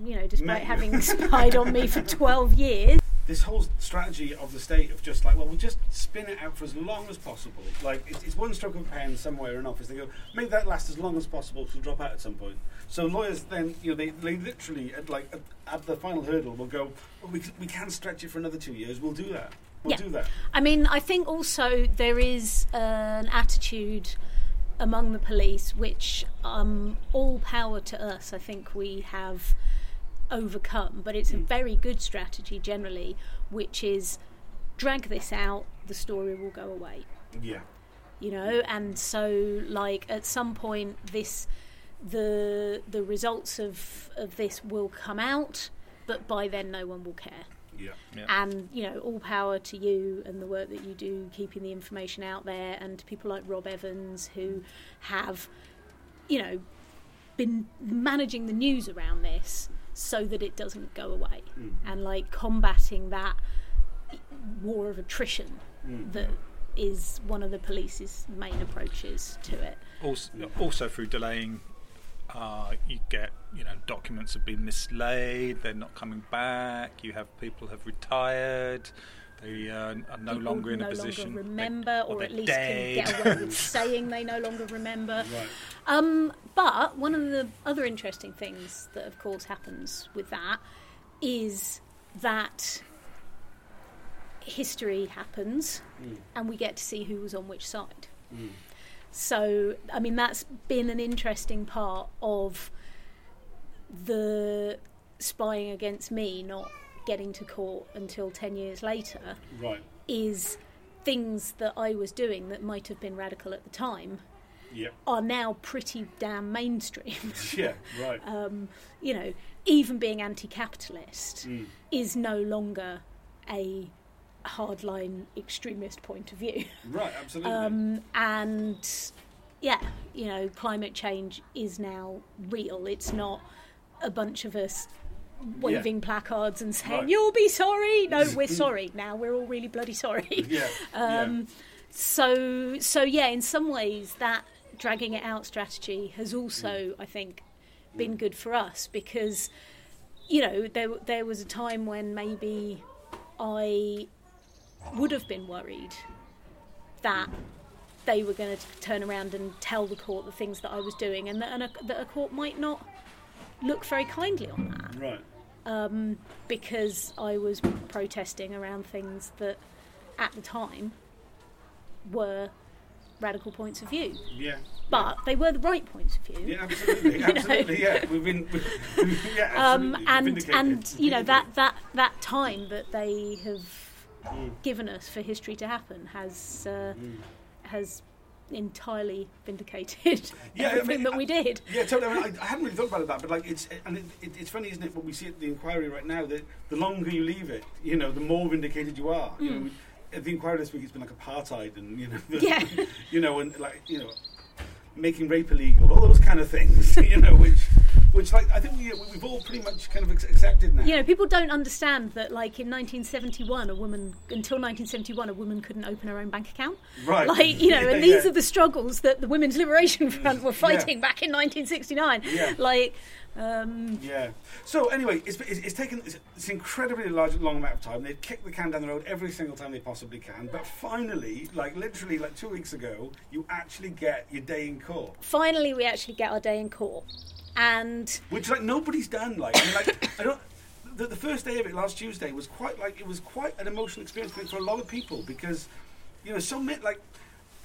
you know, despite having [laughs] spied on me for [laughs] 12 years.
This whole strategy of the state of just like, well, we'll just spin it out for as long as possible. Like, it's, it's one stroke of a pen somewhere in office. They go, make that last as long as possible to drop out at some point. So lawyers then, you know, they, they literally, at like, at, at the final hurdle, will go, well, we, c- we can stretch it for another two years. We'll do that. We'll
Yeah.
do that.
I mean, I think also there is an attitude among the police, which um, all power to us, I think we have overcome. But it's a very good strategy generally, which is drag this out, the story will go away.
Yeah.
You know, and so like at some point, this the the results of of this will come out, but by then no one will care
Yeah.
Yeah.
and you know all power to you and the work that you do keeping the information out there. And to people like rob evans who have you know been managing the news around this so that it doesn't go away. Mm. And like combating that war of attrition mm. that is one of the police's main approaches to it.
Also, also through delaying, uh, you get you know documents have been mislaid. They're not coming back. You have people have retired. They uh, are no
People
longer in
no
a position.
longer
they-
remember or,
they're
at least
dead.
can get away with [laughs] saying they no longer remember
Right.
Um, but one of the other interesting things that, of course, happens with that is that history happens and we get to see who was on which side. So, I mean, that's been an interesting part of the spying against me not getting to court until 10 years later
Right.
is things that I was doing that might have been radical at the time
Yeah.
are now pretty damn mainstream. [laughs]
Yeah. Right. [laughs]
um, you know, even being anti-capitalist
Mm.
is no longer a hardline extremist point of view. [laughs]
Right. Absolutely.
Um, and yeah, you know, climate change is now real. It's not a bunch of us waving placards and saying,
Right.
"You'll be sorry." No, [laughs] we're sorry. Now we're all really bloody sorry. [laughs]
yeah.
Um, so so yeah, in some ways that dragging it out strategy has also, I think, been good for us because you know there there was a time when maybe I would have been worried that they were going to turn around and tell the court the things that I was doing, and that, and a, that a court might not look very kindly on that.
Right.
um, because I was protesting around things that at the time were radical points of view.
Yeah.
But they were the right points of view.
Yeah, [laughs] absolutely, absolutely. Yeah, we've been, we've, [laughs] yeah,
Um,
absolutely.
and and you know that, that that time that they have Mm. given us for history to happen has uh, mm. has entirely vindicated [laughs]
Yeah, I
everything
mean,
that we did.
Yeah, totally. I, mean, I, I hadn't really thought about that, but like it's and it, it, it's funny, isn't it? When we see it, the inquiry right now, that the longer you leave it, you know, the more vindicated you are. You know, mm. we, at the inquiry this week, it's been like apartheid, and you know, [laughs] the.
Yeah.
you know, and like you know, making rape illegal, all those kind of things. [laughs] You know, which which like I think we, we've all pretty much kind of ac- accepted now.
You know, people don't understand that, like in 1971, a woman until 1971, a woman couldn't open her own bank account.
Right.
Like you know, [laughs]
Yeah,
and these
yeah.
are the struggles that the Women's Liberation [laughs] Front were fighting back in 1969.
Yeah.
Like, um,
Yeah. So anyway, it's, it's, it's taken it's, it's incredibly large, long amount of time. They've kicked the can down the road every single time they possibly can. But finally, like literally, like two weeks ago, you actually get your day in court,
finally, we actually get our day in court, and
which like nobody's done. Like, I mean, like [coughs] I don't. The, the first day of it last Tuesday was quite like it was quite an emotional experience for a lot of people because you know so many like.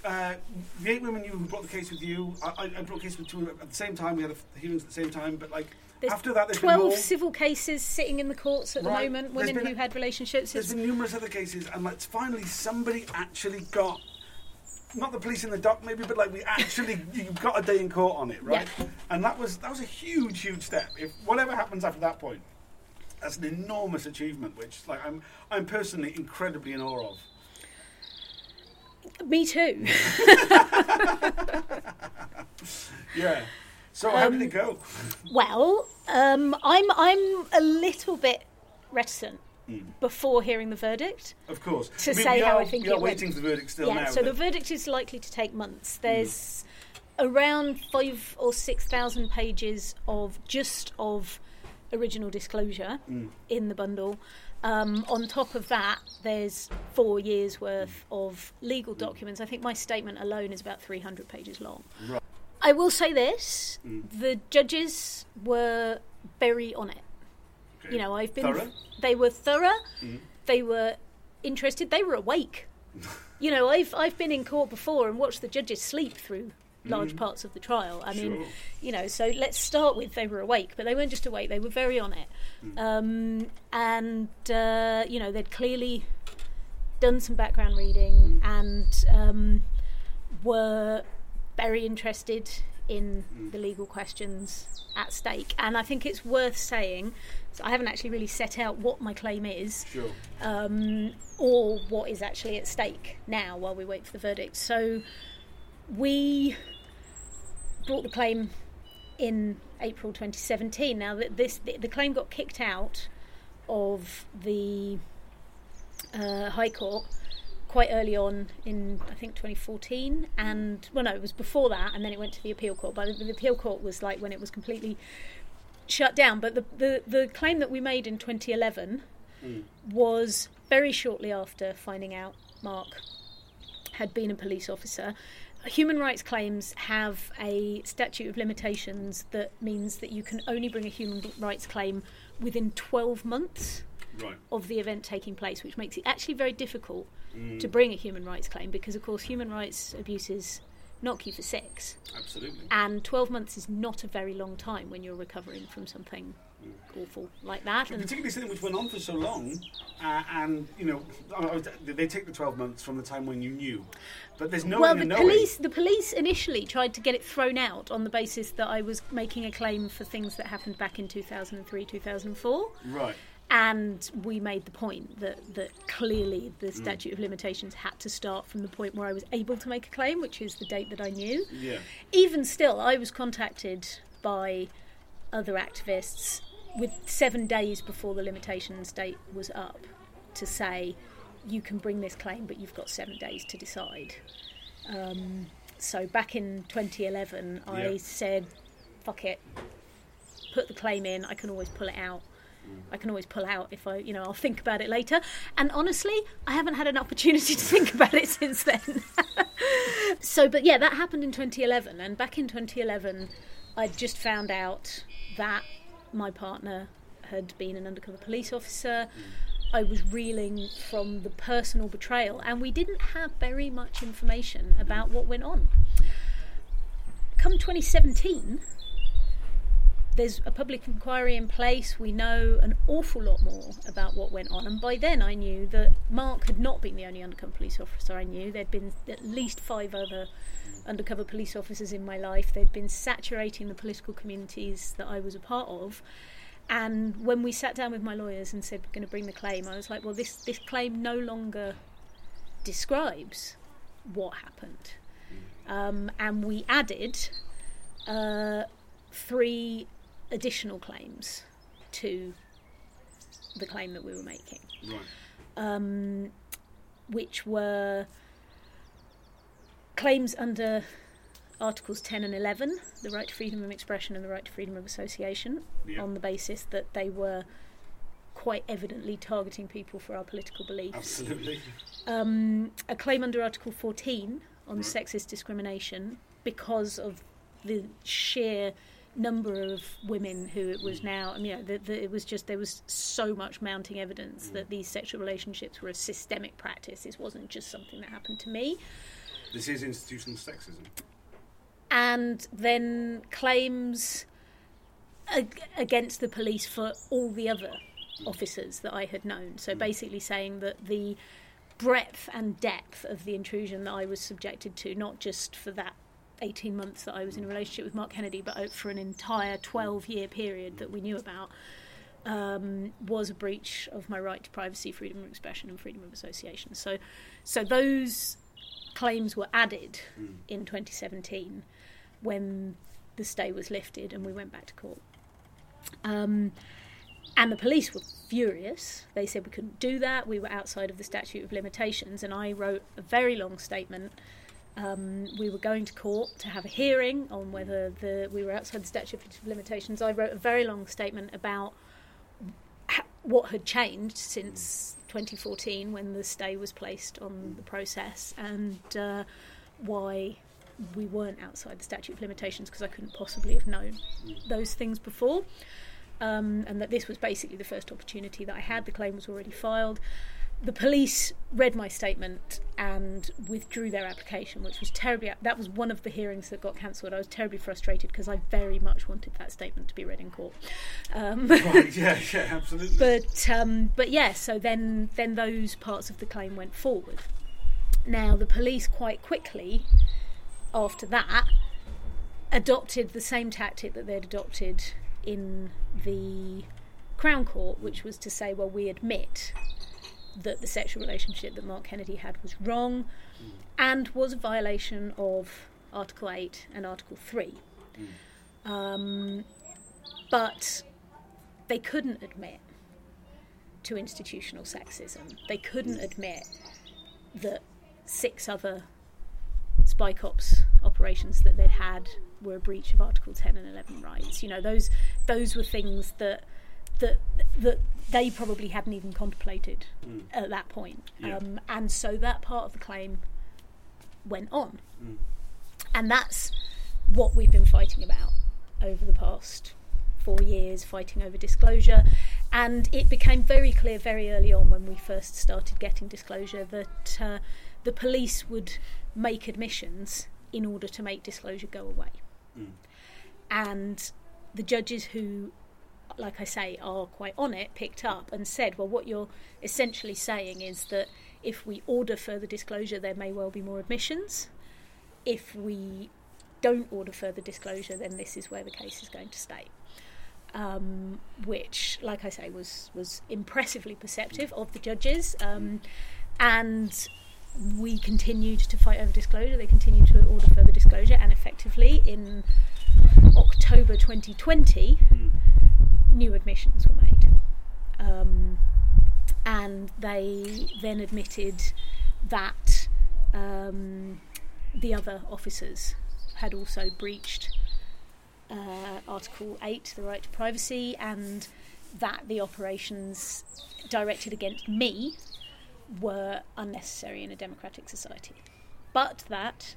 Uh, the eight women you who brought the case with you, I, I brought the case with two at the same time. We had the hearings at the same time, but like
there's
after that, there's been
12
more.
civil cases sitting in the courts at the moment. Women who
a-
had relationships.
There's been numerous other cases, and like finally somebody actually got not the police in the dock, maybe, but like we actually [laughs] you've got a day in court on it, right?
Yeah.
And that was that was a huge, huge step. If whatever happens after that point, that's an enormous achievement, which like I'm I'm personally incredibly in awe of.
me too. [laughs]
Yeah. So how
Um,
did it go?
Well, um, I'm I'm a little bit reticent before hearing the verdict.
Of course.
to
I mean,
say
we
how
are,
I think
we are
it went.
waiting for the verdict still
yeah,
now.
so the verdict is likely to take months. There's around five or six thousand pages of just of original disclosure
Mm.
in the bundle. Um, on top of that, there's four years worth of legal documents. I think my statement alone is about 300 pages long.
Right.
I will say this:
Mm.
the judges were very on it. You know, I've been.
Thorough?
They were thorough.
Mhm.
They were interested. They were awake. [laughs] you know, I've I've been in court before and watched the judges sleep through large
Mhm.
parts of the trial. I mean, you know, so let's start with they were awake, but they weren't just awake; they were very on it.
Mm.
Um, and uh, you know, they'd clearly done some background reading and um, were very interested in the legal questions at stake. And I think it's worth saying. So I haven't actually really set out what my claim is
Sure.
um, or what is actually at stake now while we wait for the verdict. So we brought the claim in April 2017. Now that this the, the claim got kicked out of the uh, High Court quite early on in I think 2014, and well no, it was before that, and then it went to the appeal court. But the, the appeal court was like when it was completely shut down. But the the, the claim that we made in 2011
Mm.
was very shortly after finding out Mark had been a police officer. Human rights claims have a statute of limitations that means that you can only bring a human rights claim within 12 months
Right.
of the event taking place, which makes it actually very difficult
Mm.
to bring a human rights claim because, of course, human rights abuses knock you for six.
Absolutely.
And 12 months is not a very long time when you're recovering from something awful like that. And
particularly something which went on for so long, uh, and you know, they take the twelve months from the time when you knew, but there's no
well, the police the police initially tried to get it thrown out on the basis that I was making a claim for things that happened back in 2003, 2004.
Right.
And we made the point that, that clearly the statute of limitations had to start from the point where I was able to make a claim, which is the date that I knew.
Yeah.
Even still, I was contacted by other activists with seven days before the limitations date was up to say you can bring this claim, but you've got seven days to decide. Um, so back in 2011, I said, "Fuck it, put the claim in. I can always pull it out." I can always pull out if I, you know, I'll think about it later. And honestly, I haven't had an opportunity [laughs] to think about it since then. [laughs] so, but yeah, that happened in 2011. And back in 2011, I'd just found out that my partner had been an undercover police officer. I was reeling from the personal betrayal, and we didn't have very much information about what went on. Come 2017, there's a public inquiry in place. We know an awful lot more about what went on. And by then, I knew that Mark had not been the only undercover police officer I knew. There'd been at least five other undercover police officers in my life. They'd been saturating the political communities that I was a part of. And when we sat down with my lawyers and said we're going to bring the claim, I was like, well, this, this claim no longer describes what happened. Um, and we added uh, three additional claims to the claim that we were making,
Right.
um, which were claims under Articles 10 and 11, the right to freedom of expression and the right to freedom of association,
Yeah.
on the basis that they were quite evidently targeting people for our political beliefs.
Absolutely.
Um, a claim under Article 14 on
Right.
sexist discrimination because of the sheer number of women who it was mm. now. I mean, you know, the, the, it was just there was so much mounting evidence mm. that these sexual relationships were a systemic practice. This wasn't just something that happened to me.
This is institutional sexism.
and then claims ag- against the police for all the other mm. officers that I had known. So basically saying that the breadth and depth of the intrusion that I was subjected to, not just for that 18 months that I was in a relationship with Mark Kennedy, but for an entire 12 year period that we knew about, um, was a breach of my right to privacy, freedom of expression, and freedom of association. So, so those claims were added in 2017 when the stay was lifted and we went back to court. Um, and the police were furious. They said we couldn't do that. We were outside of the statute of limitations. And I wrote a very long statement. Um, we were going to court to have a hearing on whether the, we were outside the statute of limitations. I wrote a very long statement about ha- what had changed since 2014 when the stay was placed on the process and uh, why we weren't outside the statute of limitations because I couldn't possibly have known those things before. Um, and that this was basically the first opportunity that I had. The claim was already filed. The police read my statement and withdrew their application, which was terribly. That was one of the hearings that got cancelled. I was terribly frustrated because I very much wanted that statement to be read in court. Um, [laughs]
Right. Yeah. Yeah. Absolutely.
but um, but yeah, so then then those parts of the claim went forward. Now the police quite quickly after that adopted the same tactic that they'd adopted in the Crown Court, which was to say, well, we admit that the sexual relationship that Mark Kennedy had was wrong and was a violation of Article 8 and Article 3. Um, but they couldn't admit to institutional sexism. They couldn't admit that six other spy cops operations that they'd had were a breach of Article 10 and 11 rights. You know, those those were things that that that they probably hadn't even contemplated at that point.
Yeah.
Um, and so that part of the claim went on.
Mm.
And that's what we've been fighting about over the past four years, fighting over disclosure. And it became very clear very early on when we first started getting disclosure that uh, the police would make admissions in order to make disclosure go away.
Mm.
And the judges who, like I say, are quite on it, picked up and said, well, what you're essentially saying is that if we order further disclosure, there may well be more admissions. If we don't order further disclosure, then this is where the case is going to stay. Um, which, like I say, was was impressively perceptive of the judges, um, and we continued to fight over disclosure. They continued to order further disclosure, and effectively in October 2020,
Mm.
New admissions were made. Um, and they then admitted that um, the other officers had also breached uh, Article 8, the right to privacy, and that the operations directed against me were unnecessary in a democratic society. But that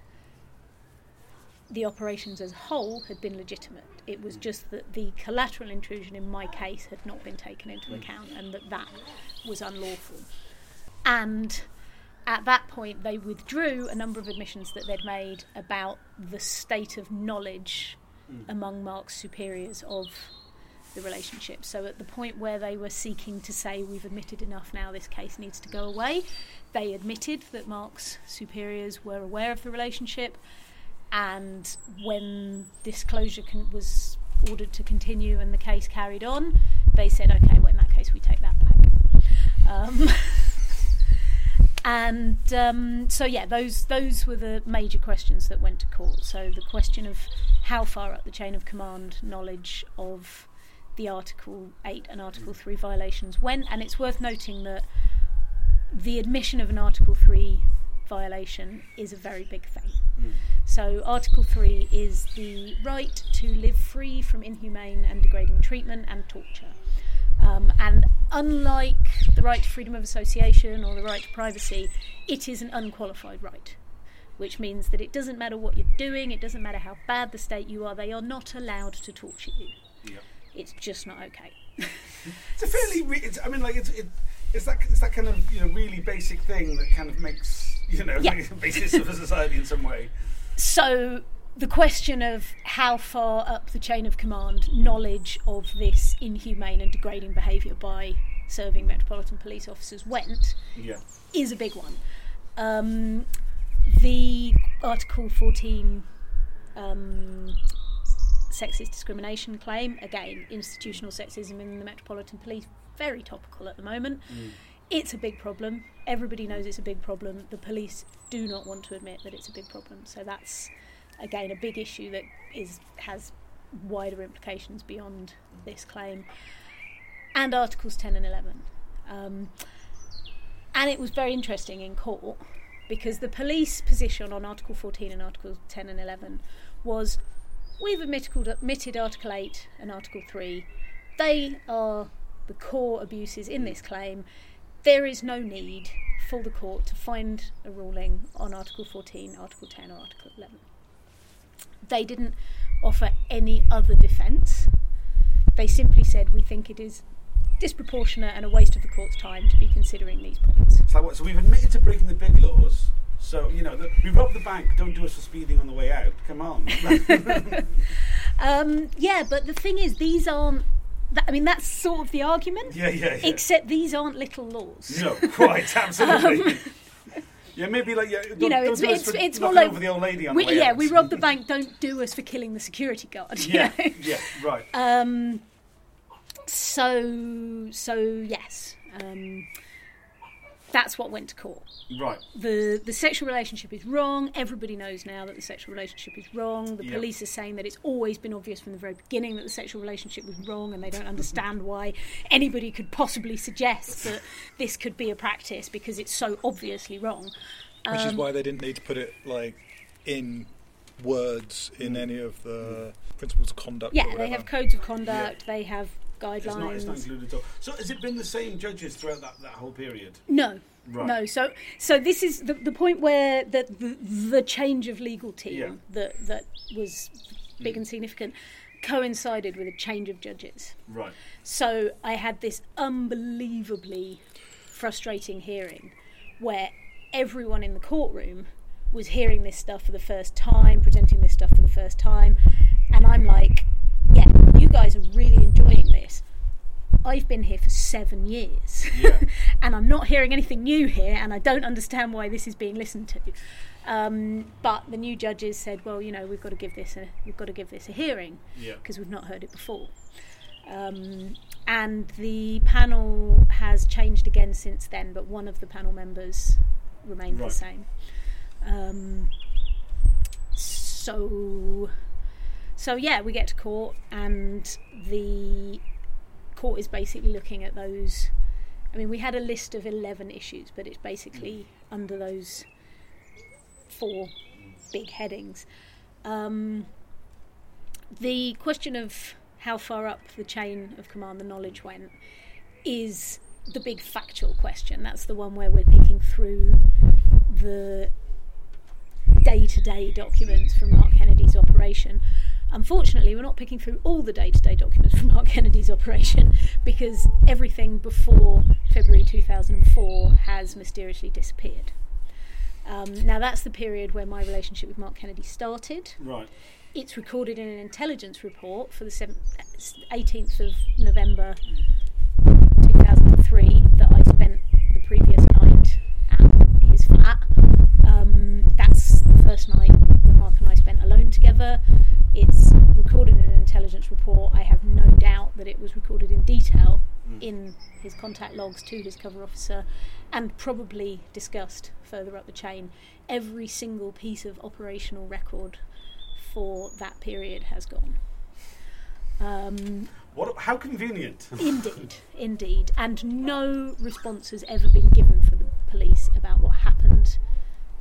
the operations as a whole had been legitimate. It was mm. just that the collateral intrusion in my case had not been taken into mm. account and that that was unlawful. And at that point, they withdrew a number of admissions that they'd made about the state of knowledge mm. among Mark's superiors of the relationship. So at the point where they were seeking to say, we've admitted enough now, this case needs to go away, they admitted that Mark's superiors were aware of the relationship. And when disclosure con- was ordered to continue and the case carried on, they said, okay, well, in that case, we take that back. Um, [laughs] And um, so, yeah, those those were the major questions that went to court. So the question of how far up the chain of command knowledge of the Article 8 and Article 3 violations went, and it's worth noting that the admission of an Article 3 violation is a very big thing. So, Article 3 is the right to live free from inhumane and degrading treatment and torture. Um, and unlike the right to freedom of association or the right to privacy, it is an unqualified right, which means that it doesn't matter what you're doing, it doesn't matter how bad the state you are, they are not allowed to torture you.
Yeah.
It's just not okay.
It's a fairly. Re- it's, I mean, like it's it, it's that it's that kind of you know really basic thing that kind of makes you know
Yeah. [laughs]
the basis of a society in some way.
So the question of how far up the chain of command knowledge of this inhumane and degrading behaviour by serving metropolitan police officers went
Yeah.
is a big one. Um, the Article 14 um, sexist discrimination claim, again, institutional sexism in the Metropolitan Police, very topical at the moment. It's a big problem. Everybody knows it's a big problem. The police do not want to admit that it's a big problem. So that's, again, a big issue that is has wider implications beyond this claim. And Articles 10 and 11. Um, and it was very interesting in court because the police position on Article 14 and Articles 10 and 11 was we've admitted, Article 8 and Article 3. They are the core abuses in this claim. There is no need for the court to find a ruling on Article 14, Article 10, or Article 11. They didn't offer any other defence. They simply said, we think it is disproportionate and a waste of the court's time to be considering these points.
Like what? So we've admitted to breaking the big laws. So you know, the, we robbed the bank. Don't do us for speeding on the way out. Come on. [laughs] [laughs]
Um, yeah, but the thing is, these aren't. That, I mean, that's sort of the argument.
yeah, yeah, yeah.
Except these aren't little laws.
no, quite [laughs] absolutely. yeah, maybe like yeah. Don't,
Um, you know, it's it's it's more like
over the old lady on
we,
the way
yeah,
out.
we robbed the bank. Don't do us for killing the security guard.
Yeah,
know?
yeah, right.
Um, so so yes, um, that's what went to court.
right.
the the sexual relationship is wrong. Everybody knows now that the sexual relationship is wrong. The
Yep.
police are saying that it's always been obvious from the very beginning that the sexual relationship was wrong, and they don't understand why anybody could possibly suggest that this could be a practice because it's so obviously wrong.
Which is
Um,
why they didn't need to put it like in words in any of the principles of conduct. or
Yeah, they have codes of conduct. They have
It's not, it's not
guidelines.
included at all. So has it been the same judges throughout that, that whole period?
No.
Right.
No, so so this is the, the point where the, the the change of legal team
Yeah.
that that was big and mm. significant coincided with a change of judges.
Right.
So I had this unbelievably frustrating hearing where everyone in the courtroom was hearing this stuff for the first time, presenting this stuff for the first time, and I'm like, yeah, you guys are really enjoying. I've been here for seven years,
Yeah. [laughs]
and I'm not hearing anything new here, and I don't understand why this is being listened to. Um, but the new judges said, well, you know, we've got to give this a we've got to give this a hearing
Yeah.
because we've not heard it before. Um, and the panel has changed again since then, but one of the panel members remained
Right.
the same. Um, so, so yeah, we get to court, and the court is basically looking at those. I mean, we had a list of eleven issues, but it's basically under those four big headings. Um, the question of how far up the chain of command the knowledge went is the big factual question. That's the one where we're picking through the day to day documents from Mark Kennedy's operation. Unfortunately, we're not picking through all the day to day documents from Mark [laughs] Kennedy's operation because everything before February 2004 has mysteriously disappeared. Um, now, that's the period where my relationship with Mark Kennedy started
Right.
it's recorded in an intelligence report for the 7th, 18th of November 2003 that I spent the previous night at his flat. Um, that's the first night Mark and I spent alone together. It's recorded in an intelligence report. I have no doubt that it was recorded in detail in his contact logs to his cover officer and probably discussed further up the chain. Every single piece of operational record for that period has gone. Um,
What? How convenient.
Indeed, indeed. And no response has ever been given from the police about what happened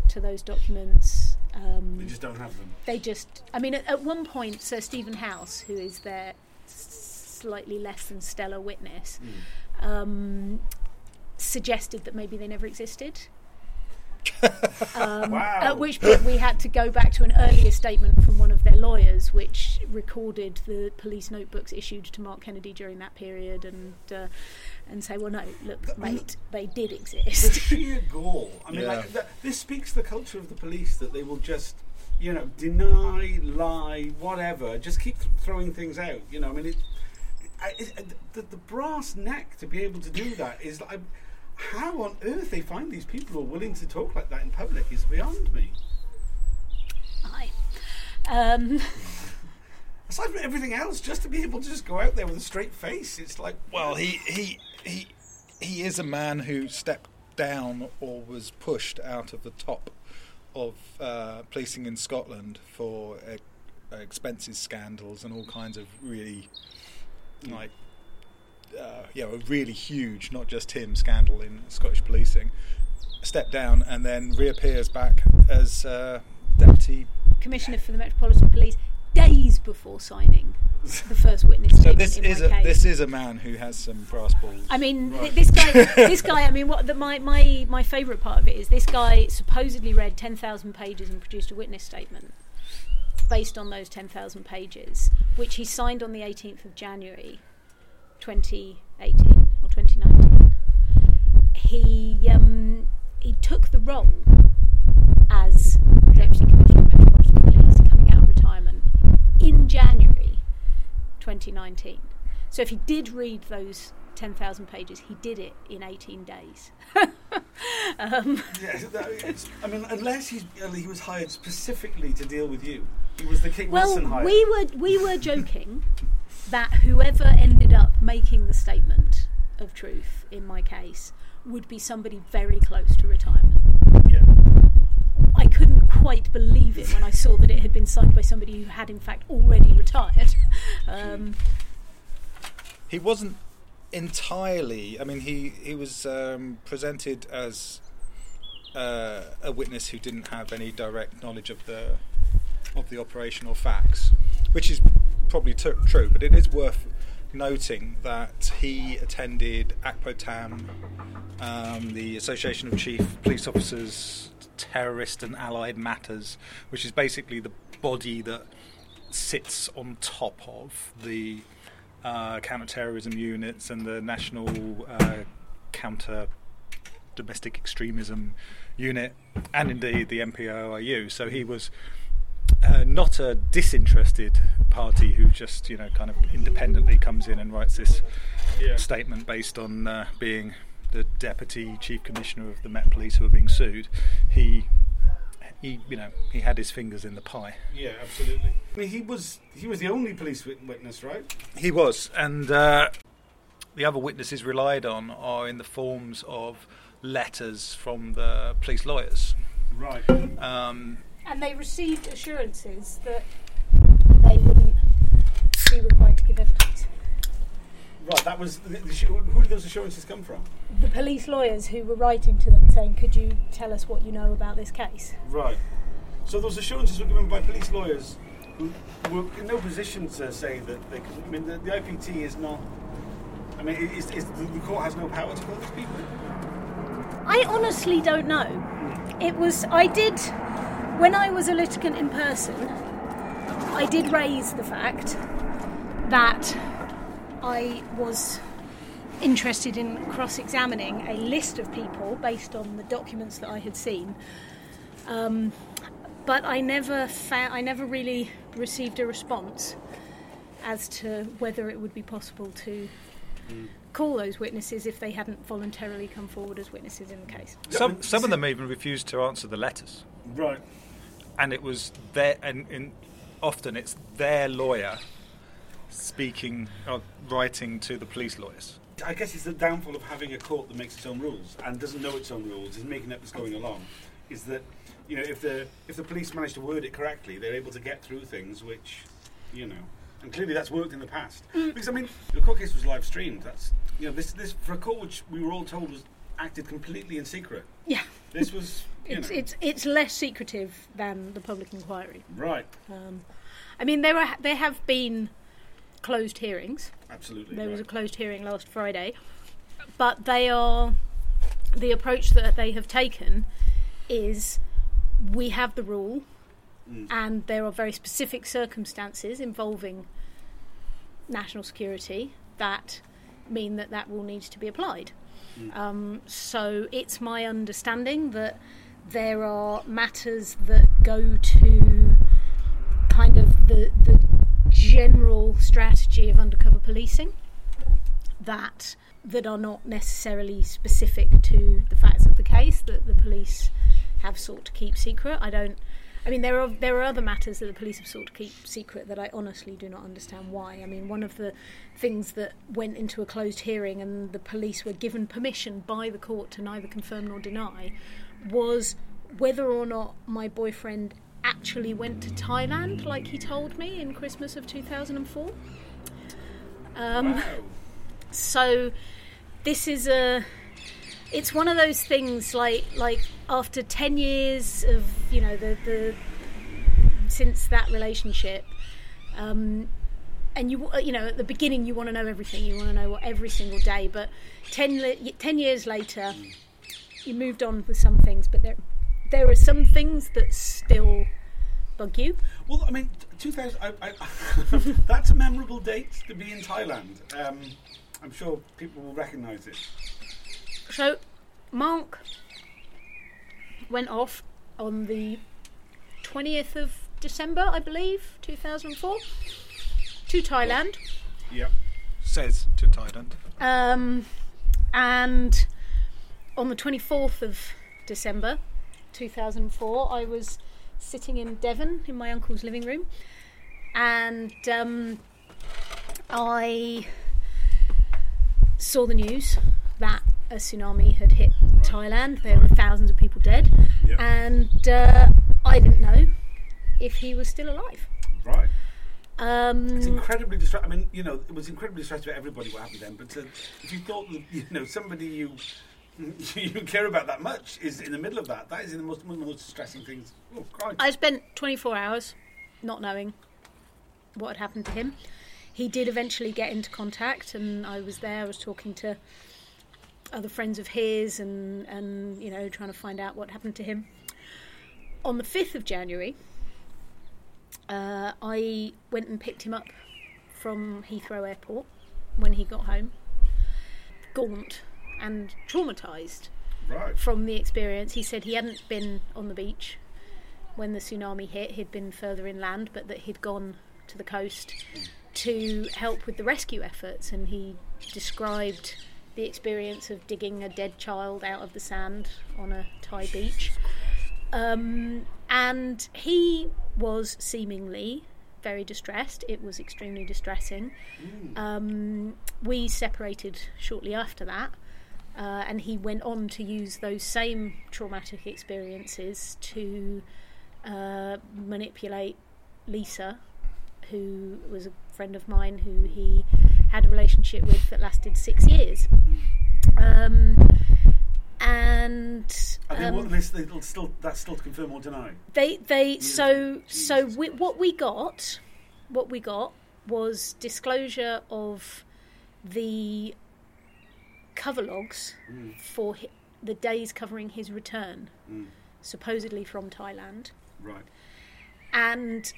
to those documents. Um,
They just don't have them.
they just, I mean, at, at one point, Sir Stephen House, who is their slightly less than stellar witness, um, suggested that maybe they never existed. Um,
Wow.
At which point we had to go back to an earlier statement from one of their lawyers, which recorded the police notebooks issued to Mark Kennedy during that period, and uh, and say, well, no, look, mate, they did
The
exist.
sheer gall. I mean,
Yeah.
like th- this speaks to the culture of the police that they will just, you know, deny, lie, whatever, just keep th- throwing things out. You know, I mean, it, I, it, the, the brass neck to be able to do that is like. How on earth they find these people who are willing to talk like that in public is beyond me.
Aye. Um, [laughs]
Aside from everything else, just to be able to just go out there with a straight face, it's like
Well, he he he he is a man who stepped down or was pushed out of the top of uh, policing in Scotland for uh, expenses scandals and all kinds of really like uh, you know a really huge, not just him, scandal in Scottish policing. Stepped down and then reappears back as uh, deputy
Commissioner for the Metropolitan Police days before signing the first witness
So this
in
is
my
a
case.
this is a man who has some brass balls.
I mean, th-
Right.
this guy. [laughs] This guy. I mean, what the, my my my favourite part of it is this guy supposedly read ten thousand pages and produced a witness statement based on those ten thousand pages, which he signed on the eighteenth of January, twenty eighteen or twenty nineteen. He um, he took the role as deputy commissioner of Metropolitan Police, coming out of retirement in January 2019. So if he did read those 10,000 pages, he did it in 18 days. [laughs] um,
Yeah, that- I mean, unless he's, uh, he was hired specifically to deal with you, he was the Kate
well,
Wilson hire.
we were we were joking [laughs] that whoever ended up making the statement of truth in my case would be somebody very close to retirement.
yeah.
I couldn't quite believe it when I saw that it had been signed by somebody who had in fact already retired. [laughs] Um,
he wasn't entirely. I mean, he he was um, presented as uh, a witness who didn't have any direct knowledge of the of the operational facts, which is probably t- true. But it is worth noting that he attended ACPOTAM, um, the Association of Chief Police Officers, Terrorist and Allied Matters, which is basically the body that sits on top of the uh, counter-terrorism units and the national uh, counter domestic extremism unit, and indeed the NPOIU. So he was uh, not a disinterested party who just you know kind of independently comes in and writes this
Yeah.
statement based on uh, being the deputy chief commissioner of the Met Police who are being sued. He he you know he had his fingers in the pie.
Yeah, absolutely. I mean, he was he was the only police witness, right?
He was, and uh, the other witnesses relied on are in the forms of letters from the police lawyers.
Right.
Um,
and they received assurances that they wouldn't be required to give evidence.
Right. That was the, the, who did those assurances come from?
The police lawyers who were writing to them saying, Could you tell us what you know about this case?
Right. So those assurances were given by police lawyers who were in no position to say that they could. I mean, the, the IPT is not. I mean, is, is the, the court has no power to call these people.
I honestly don't know. Hmm. It was, I did, when I was a litigant in person, I did raise the fact that I was interested in cross examining a list of people based on the documents that I had seen. Um, but I never, fa- I never really received a response as to whether it would be possible to call those witnesses if they hadn't voluntarily come forward as witnesses in the case.
some some of them even refused to answer the letters,
Right.
And it was their and, and often it's their lawyer speaking or writing to the police lawyers.
I guess it's the downfall of having a court that makes its own rules and doesn't know its own rules, is making up as going along. Is that you know if the if the police manage to word it correctly, they're able to get through things which, you know, and clearly that's worked in the past. Mm. Because I mean, the court case was live streamed. That's you know this this for a court which we were all told was acted completely in secret.
Yeah.
This was
It's,
know,
it's it's less secretive than the public inquiry.
right.
Um, I mean, there are there have been closed hearings.
Absolutely.
There was a closed hearing last Friday, but they are the approach that they have taken is we have the rule,
Mm.
and there are very specific circumstances involving national security that mean that that rule needs to be applied. Um, so it's my understanding that there are matters that go to kind of the the general strategy of undercover policing that that are not necessarily specific to the facts of the case that the police have sought to keep secret. I don't. I mean, there are there are other matters that the police have sought to keep secret that I honestly do not understand why. I mean, one of the things that went into a closed hearing and the police were given permission by the court to neither confirm nor deny was whether or not my boyfriend actually went to Thailand, like he told me in Christmas of 2004. Um,
Wow.
so this is a it's one of those things like like after 10 years of you know the the since that relationship um and you you know at the beginning you want to know everything you want to know what every single day but 10 10 years later you moved on with some things but there there are some things that still bug you
Well, I mean, 2000. I, I, [laughs] that's a memorable date to be in Thailand. Um, I'm sure people will recognise it.
So, Mark went off on the 20th of December, I believe, 2004, to Thailand.
Yep.
Says to Thailand.
Um, and on the 24th of December 2004, I was sitting in Devon in my uncle's living room, and um, I saw the news that a tsunami had hit Thailand. There were thousands of people dead,
Yep.
and uh, I didn't know if he was still alive.
Right.
Um,
It's incredibly distressing. I mean, you know, it was incredibly distressing to everybody what happened then. But to, if you thought that, you know, somebody you [laughs] you care about that much is in the middle of that, that is the most one of the most distressing things. Oh, Christ.
I spent 24 hours not knowing what had happened to him. He did eventually get into contact, and I was there. I was talking to other friends of his, and and you know trying to find out what happened to him. On the 5th of January, uh, I went and picked him up from Heathrow Airport when he got home, gaunt and traumatized
right.
from the experience. He said he hadn't been on the beach when the tsunami hit, he'd been further inland, but that he'd gone to the coast to help with the rescue efforts. And he described the experience of digging a dead child out of the sand on a Thai beach. Um, and he was seemingly very distressed. It was extremely distressing. Um, we separated shortly after that. Uh, and he went on to use those same traumatic experiences to uh, manipulate Lisa, who was a friend of mine who he had a relationship with that lasted six years. Um, and
I think
um,
what this, still that's still to confirm or deny.
they they so so
Jesus
we, what we got what we got was disclosure of the cover logs for hi- the days covering his return
Mm.
supposedly from Thailand
Right.
and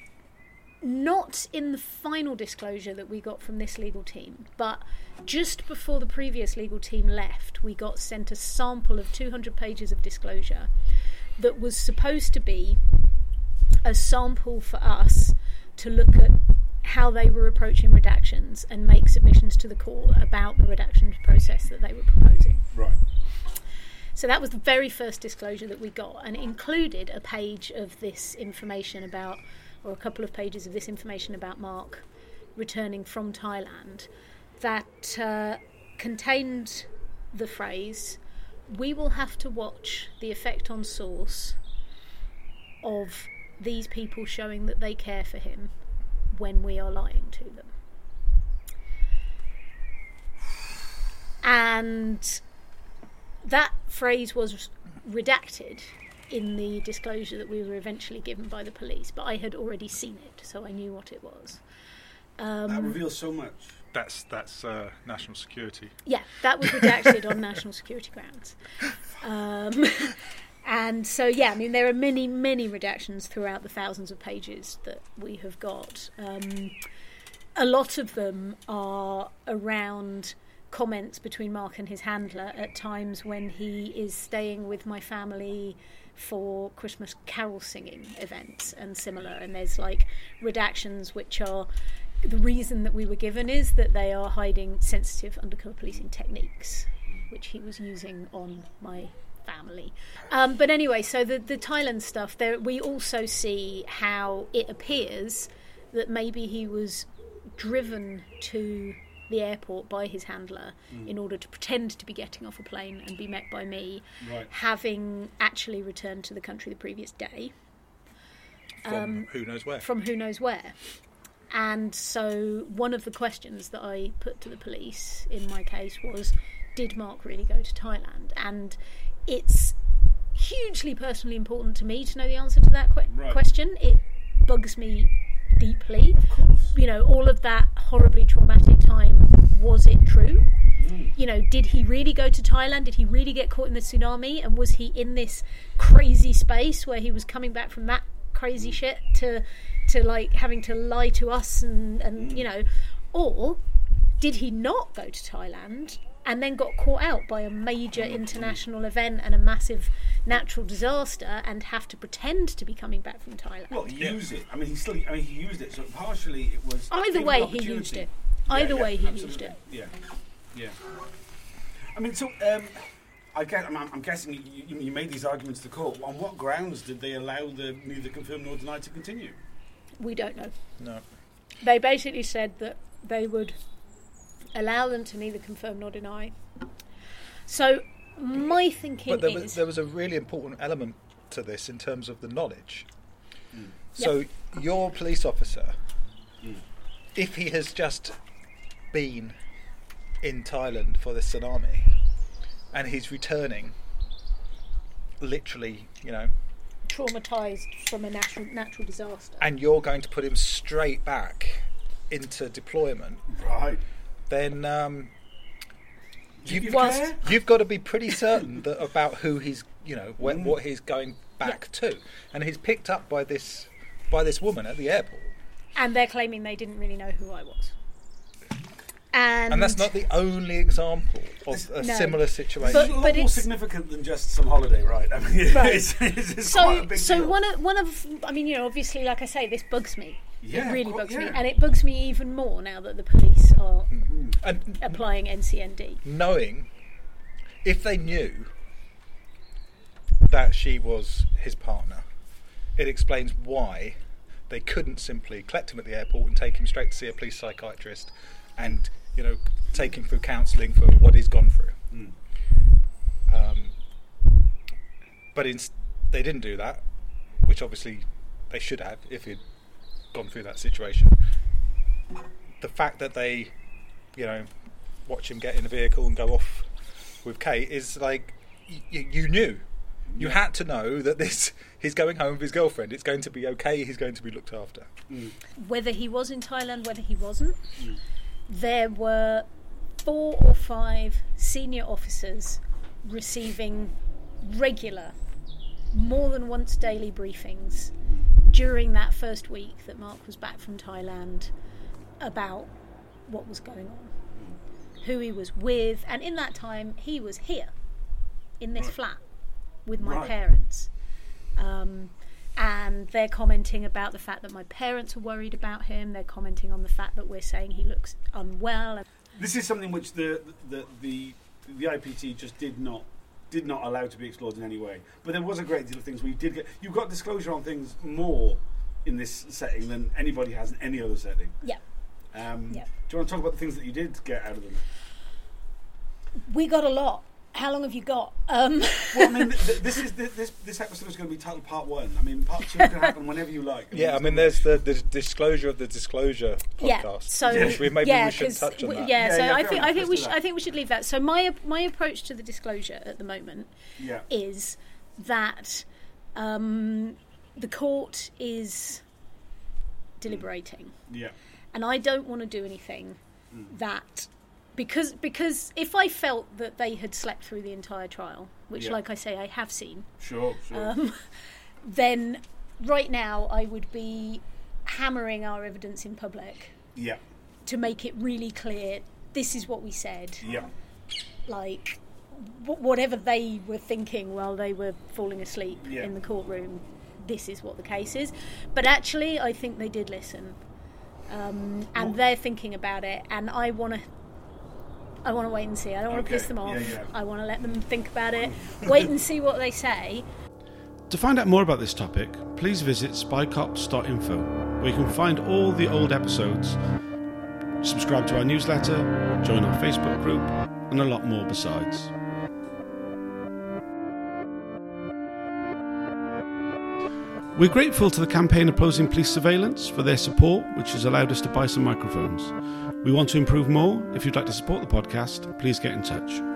not in the final disclosure that we got from this legal team, but just before the previous legal team left, we got sent a sample of 200 pages of disclosure that was supposed to be a sample for us to look at how they were approaching redactions and make submissions to the court about the redactions process that they were proposing.
Right.
So that was the very first disclosure that we got, and it included a page of this information about, or a couple of pages of this information about Mark returning from Thailand that uh, contained the phrase, "We will have to watch the effect on Source of these people showing that they care for him when we are lying to them." And that phrase was redacted in the disclosure that we were eventually given by the police, but I had already seen it, so I knew what it was.
that
Um,
reveals so much.
That's that's uh, national security.
yeah, that was redacted on national security grounds. Um, [laughs] and so, yeah, I mean, there are many, many redactions throughout the thousands of pages that we have got. Um, a lot of them are around comments between Mark and his handler at times when he is staying with my family for Christmas carol singing events and similar. And there's like redactions which are the reason that we were given is that they are hiding sensitive undercover policing techniques, which he was using on my family. Um, but anyway, so the, the Thailand stuff, there we also see how it appears that maybe he was driven to the airport by his handler in order to pretend to be getting off a plane and be met by me,
Right.
having actually returned to the country the previous day
From
Um,
who knows where.
from who knows where. And so, one of the questions that I put to the police in my case was Did Mark really go to Thailand? And it's hugely personally important to me to know the answer to that que-
Right.
question. It bugs me deeply. You know, all of that horribly traumatic time, was it true? Mm. You know, did he really go to Thailand? Did he really get caught in the tsunami? And was he in this crazy space where he was coming back from that crazy mm. shit to to like having to lie to us and and mm. you know, or did he not go to Thailand and then got caught out by a major international event and a massive natural disaster and have to pretend to be coming back from Thailand?
Well, use it. I mean, he still. I mean, he used it. So partially, it was.
Either way, he used it. Either
yeah,
way, he
absolutely.
used it.
Yeah, yeah. I mean, so um, I guess I'm, I'm guessing you, you, you made these arguments to the court. On what grounds did they allow the neither confirm nor deny to continue?
We don't know.
no.
They basically said that they would allow them to neither confirm nor deny. So my thinking
But there
is
was, there was a really important element to this in terms of the knowledge. Mm. So your police officer, mm. if he has just been in Thailand for the tsunami, and he's returning, literally, you know,
traumatized from a natural natural disaster.
and you're going to put him straight back into deployment,
Right.
Then um, you've,
give
Whilst-
you've got to be pretty certain that about who he's, you know, wh-
Mm.
what he's going back to, and he's picked up by this by this woman at the airport,
And they're claiming they didn't really know who I was. And,
and that's not the only example of a
No.
similar situation.
But-
It's a lot more significant than just some holiday, right? I mean, [laughs]
Right.
it's, it's, it's quite a
so
big
so
deal.
one of one of I mean you know obviously like I say this bugs me.
Yeah,
it really
of course,
bugs me, and it bugs me even more now that the police are
and
applying NCND.
knowing if they knew that she was his partner, it explains why they couldn't simply collect him at the airport and take him straight to see a police psychiatrist and you know take him through counselling for what he's gone through. Um, but in, they didn't do that, which obviously they should have if he'd gone through that situation. The fact that they, you know, watch him get in a vehicle and go off with Kate is like y- y- you knew. You had to know that this he's going home with his girlfriend. It's going to be okay. He's going to be looked after. Mm.
whether he was in Thailand, whether he wasn't, mm. there were four or five senior officers receiving regular, more than once daily briefings during that first week that Mark was back from Thailand about what was going on, who he was with, and in that time he was here in this
Right.
flat with my
Right.
parents. Um, and they're commenting about the fact that my parents are worried about him. They're commenting on the fact that we're saying he looks unwell.
This is something which the the the, the IPT just did not did not allow to be explored in any way. But there was a great deal of things we did get. You got disclosure on things more in this setting than anybody has in any other setting.
Yeah.
Um,
Yeah.
Do you want to talk about the things that you did get out of them?
We got a lot. How long have you got? Um,
Well, I mean, [laughs] th- th- this is th- this this episode is going to be titled Part One. I mean, Part Two can happen whenever you like.
Yeah, I mean, there's the, the disclosure of the disclosure podcast.
yeah.
podcast.
So
which we, maybe
yeah,
we should
'cause
touch on
w-
that.
Yeah,
Yeah,
so
yeah,
I think I think we should. I think we should leave that. So my my approach to the disclosure at the moment
yeah,
is that um, the court is deliberating,
yeah,
and I don't want to do anything
Mm.
that because because if I felt that they had slept through the entire trial, which,
Yeah.
like I say, I have seen,
sure, sure.
um, [laughs] then right now I would be hammering our evidence in public
yeah,
to make it really clear this is what we said.
yeah,
Like, wh- whatever they were thinking while they were falling asleep
Yeah.
in the courtroom, this is what the case is. But actually, I think they did listen. Um, and they're thinking about it, and I want to. I want to wait and see. I don't want to
Okay,
piss them off.
yeah, yeah.
I want to let them think about it. wait and see what they say.
To find out more about this topic, please visit spycops.info, where you can find all the old episodes, subscribe to our newsletter, join our Facebook group, and a lot more besides. We're grateful to the campaign opposing police surveillance for their support, which has allowed us to buy some microphones. We want to improve more. If you'd like to support the podcast, please get in touch.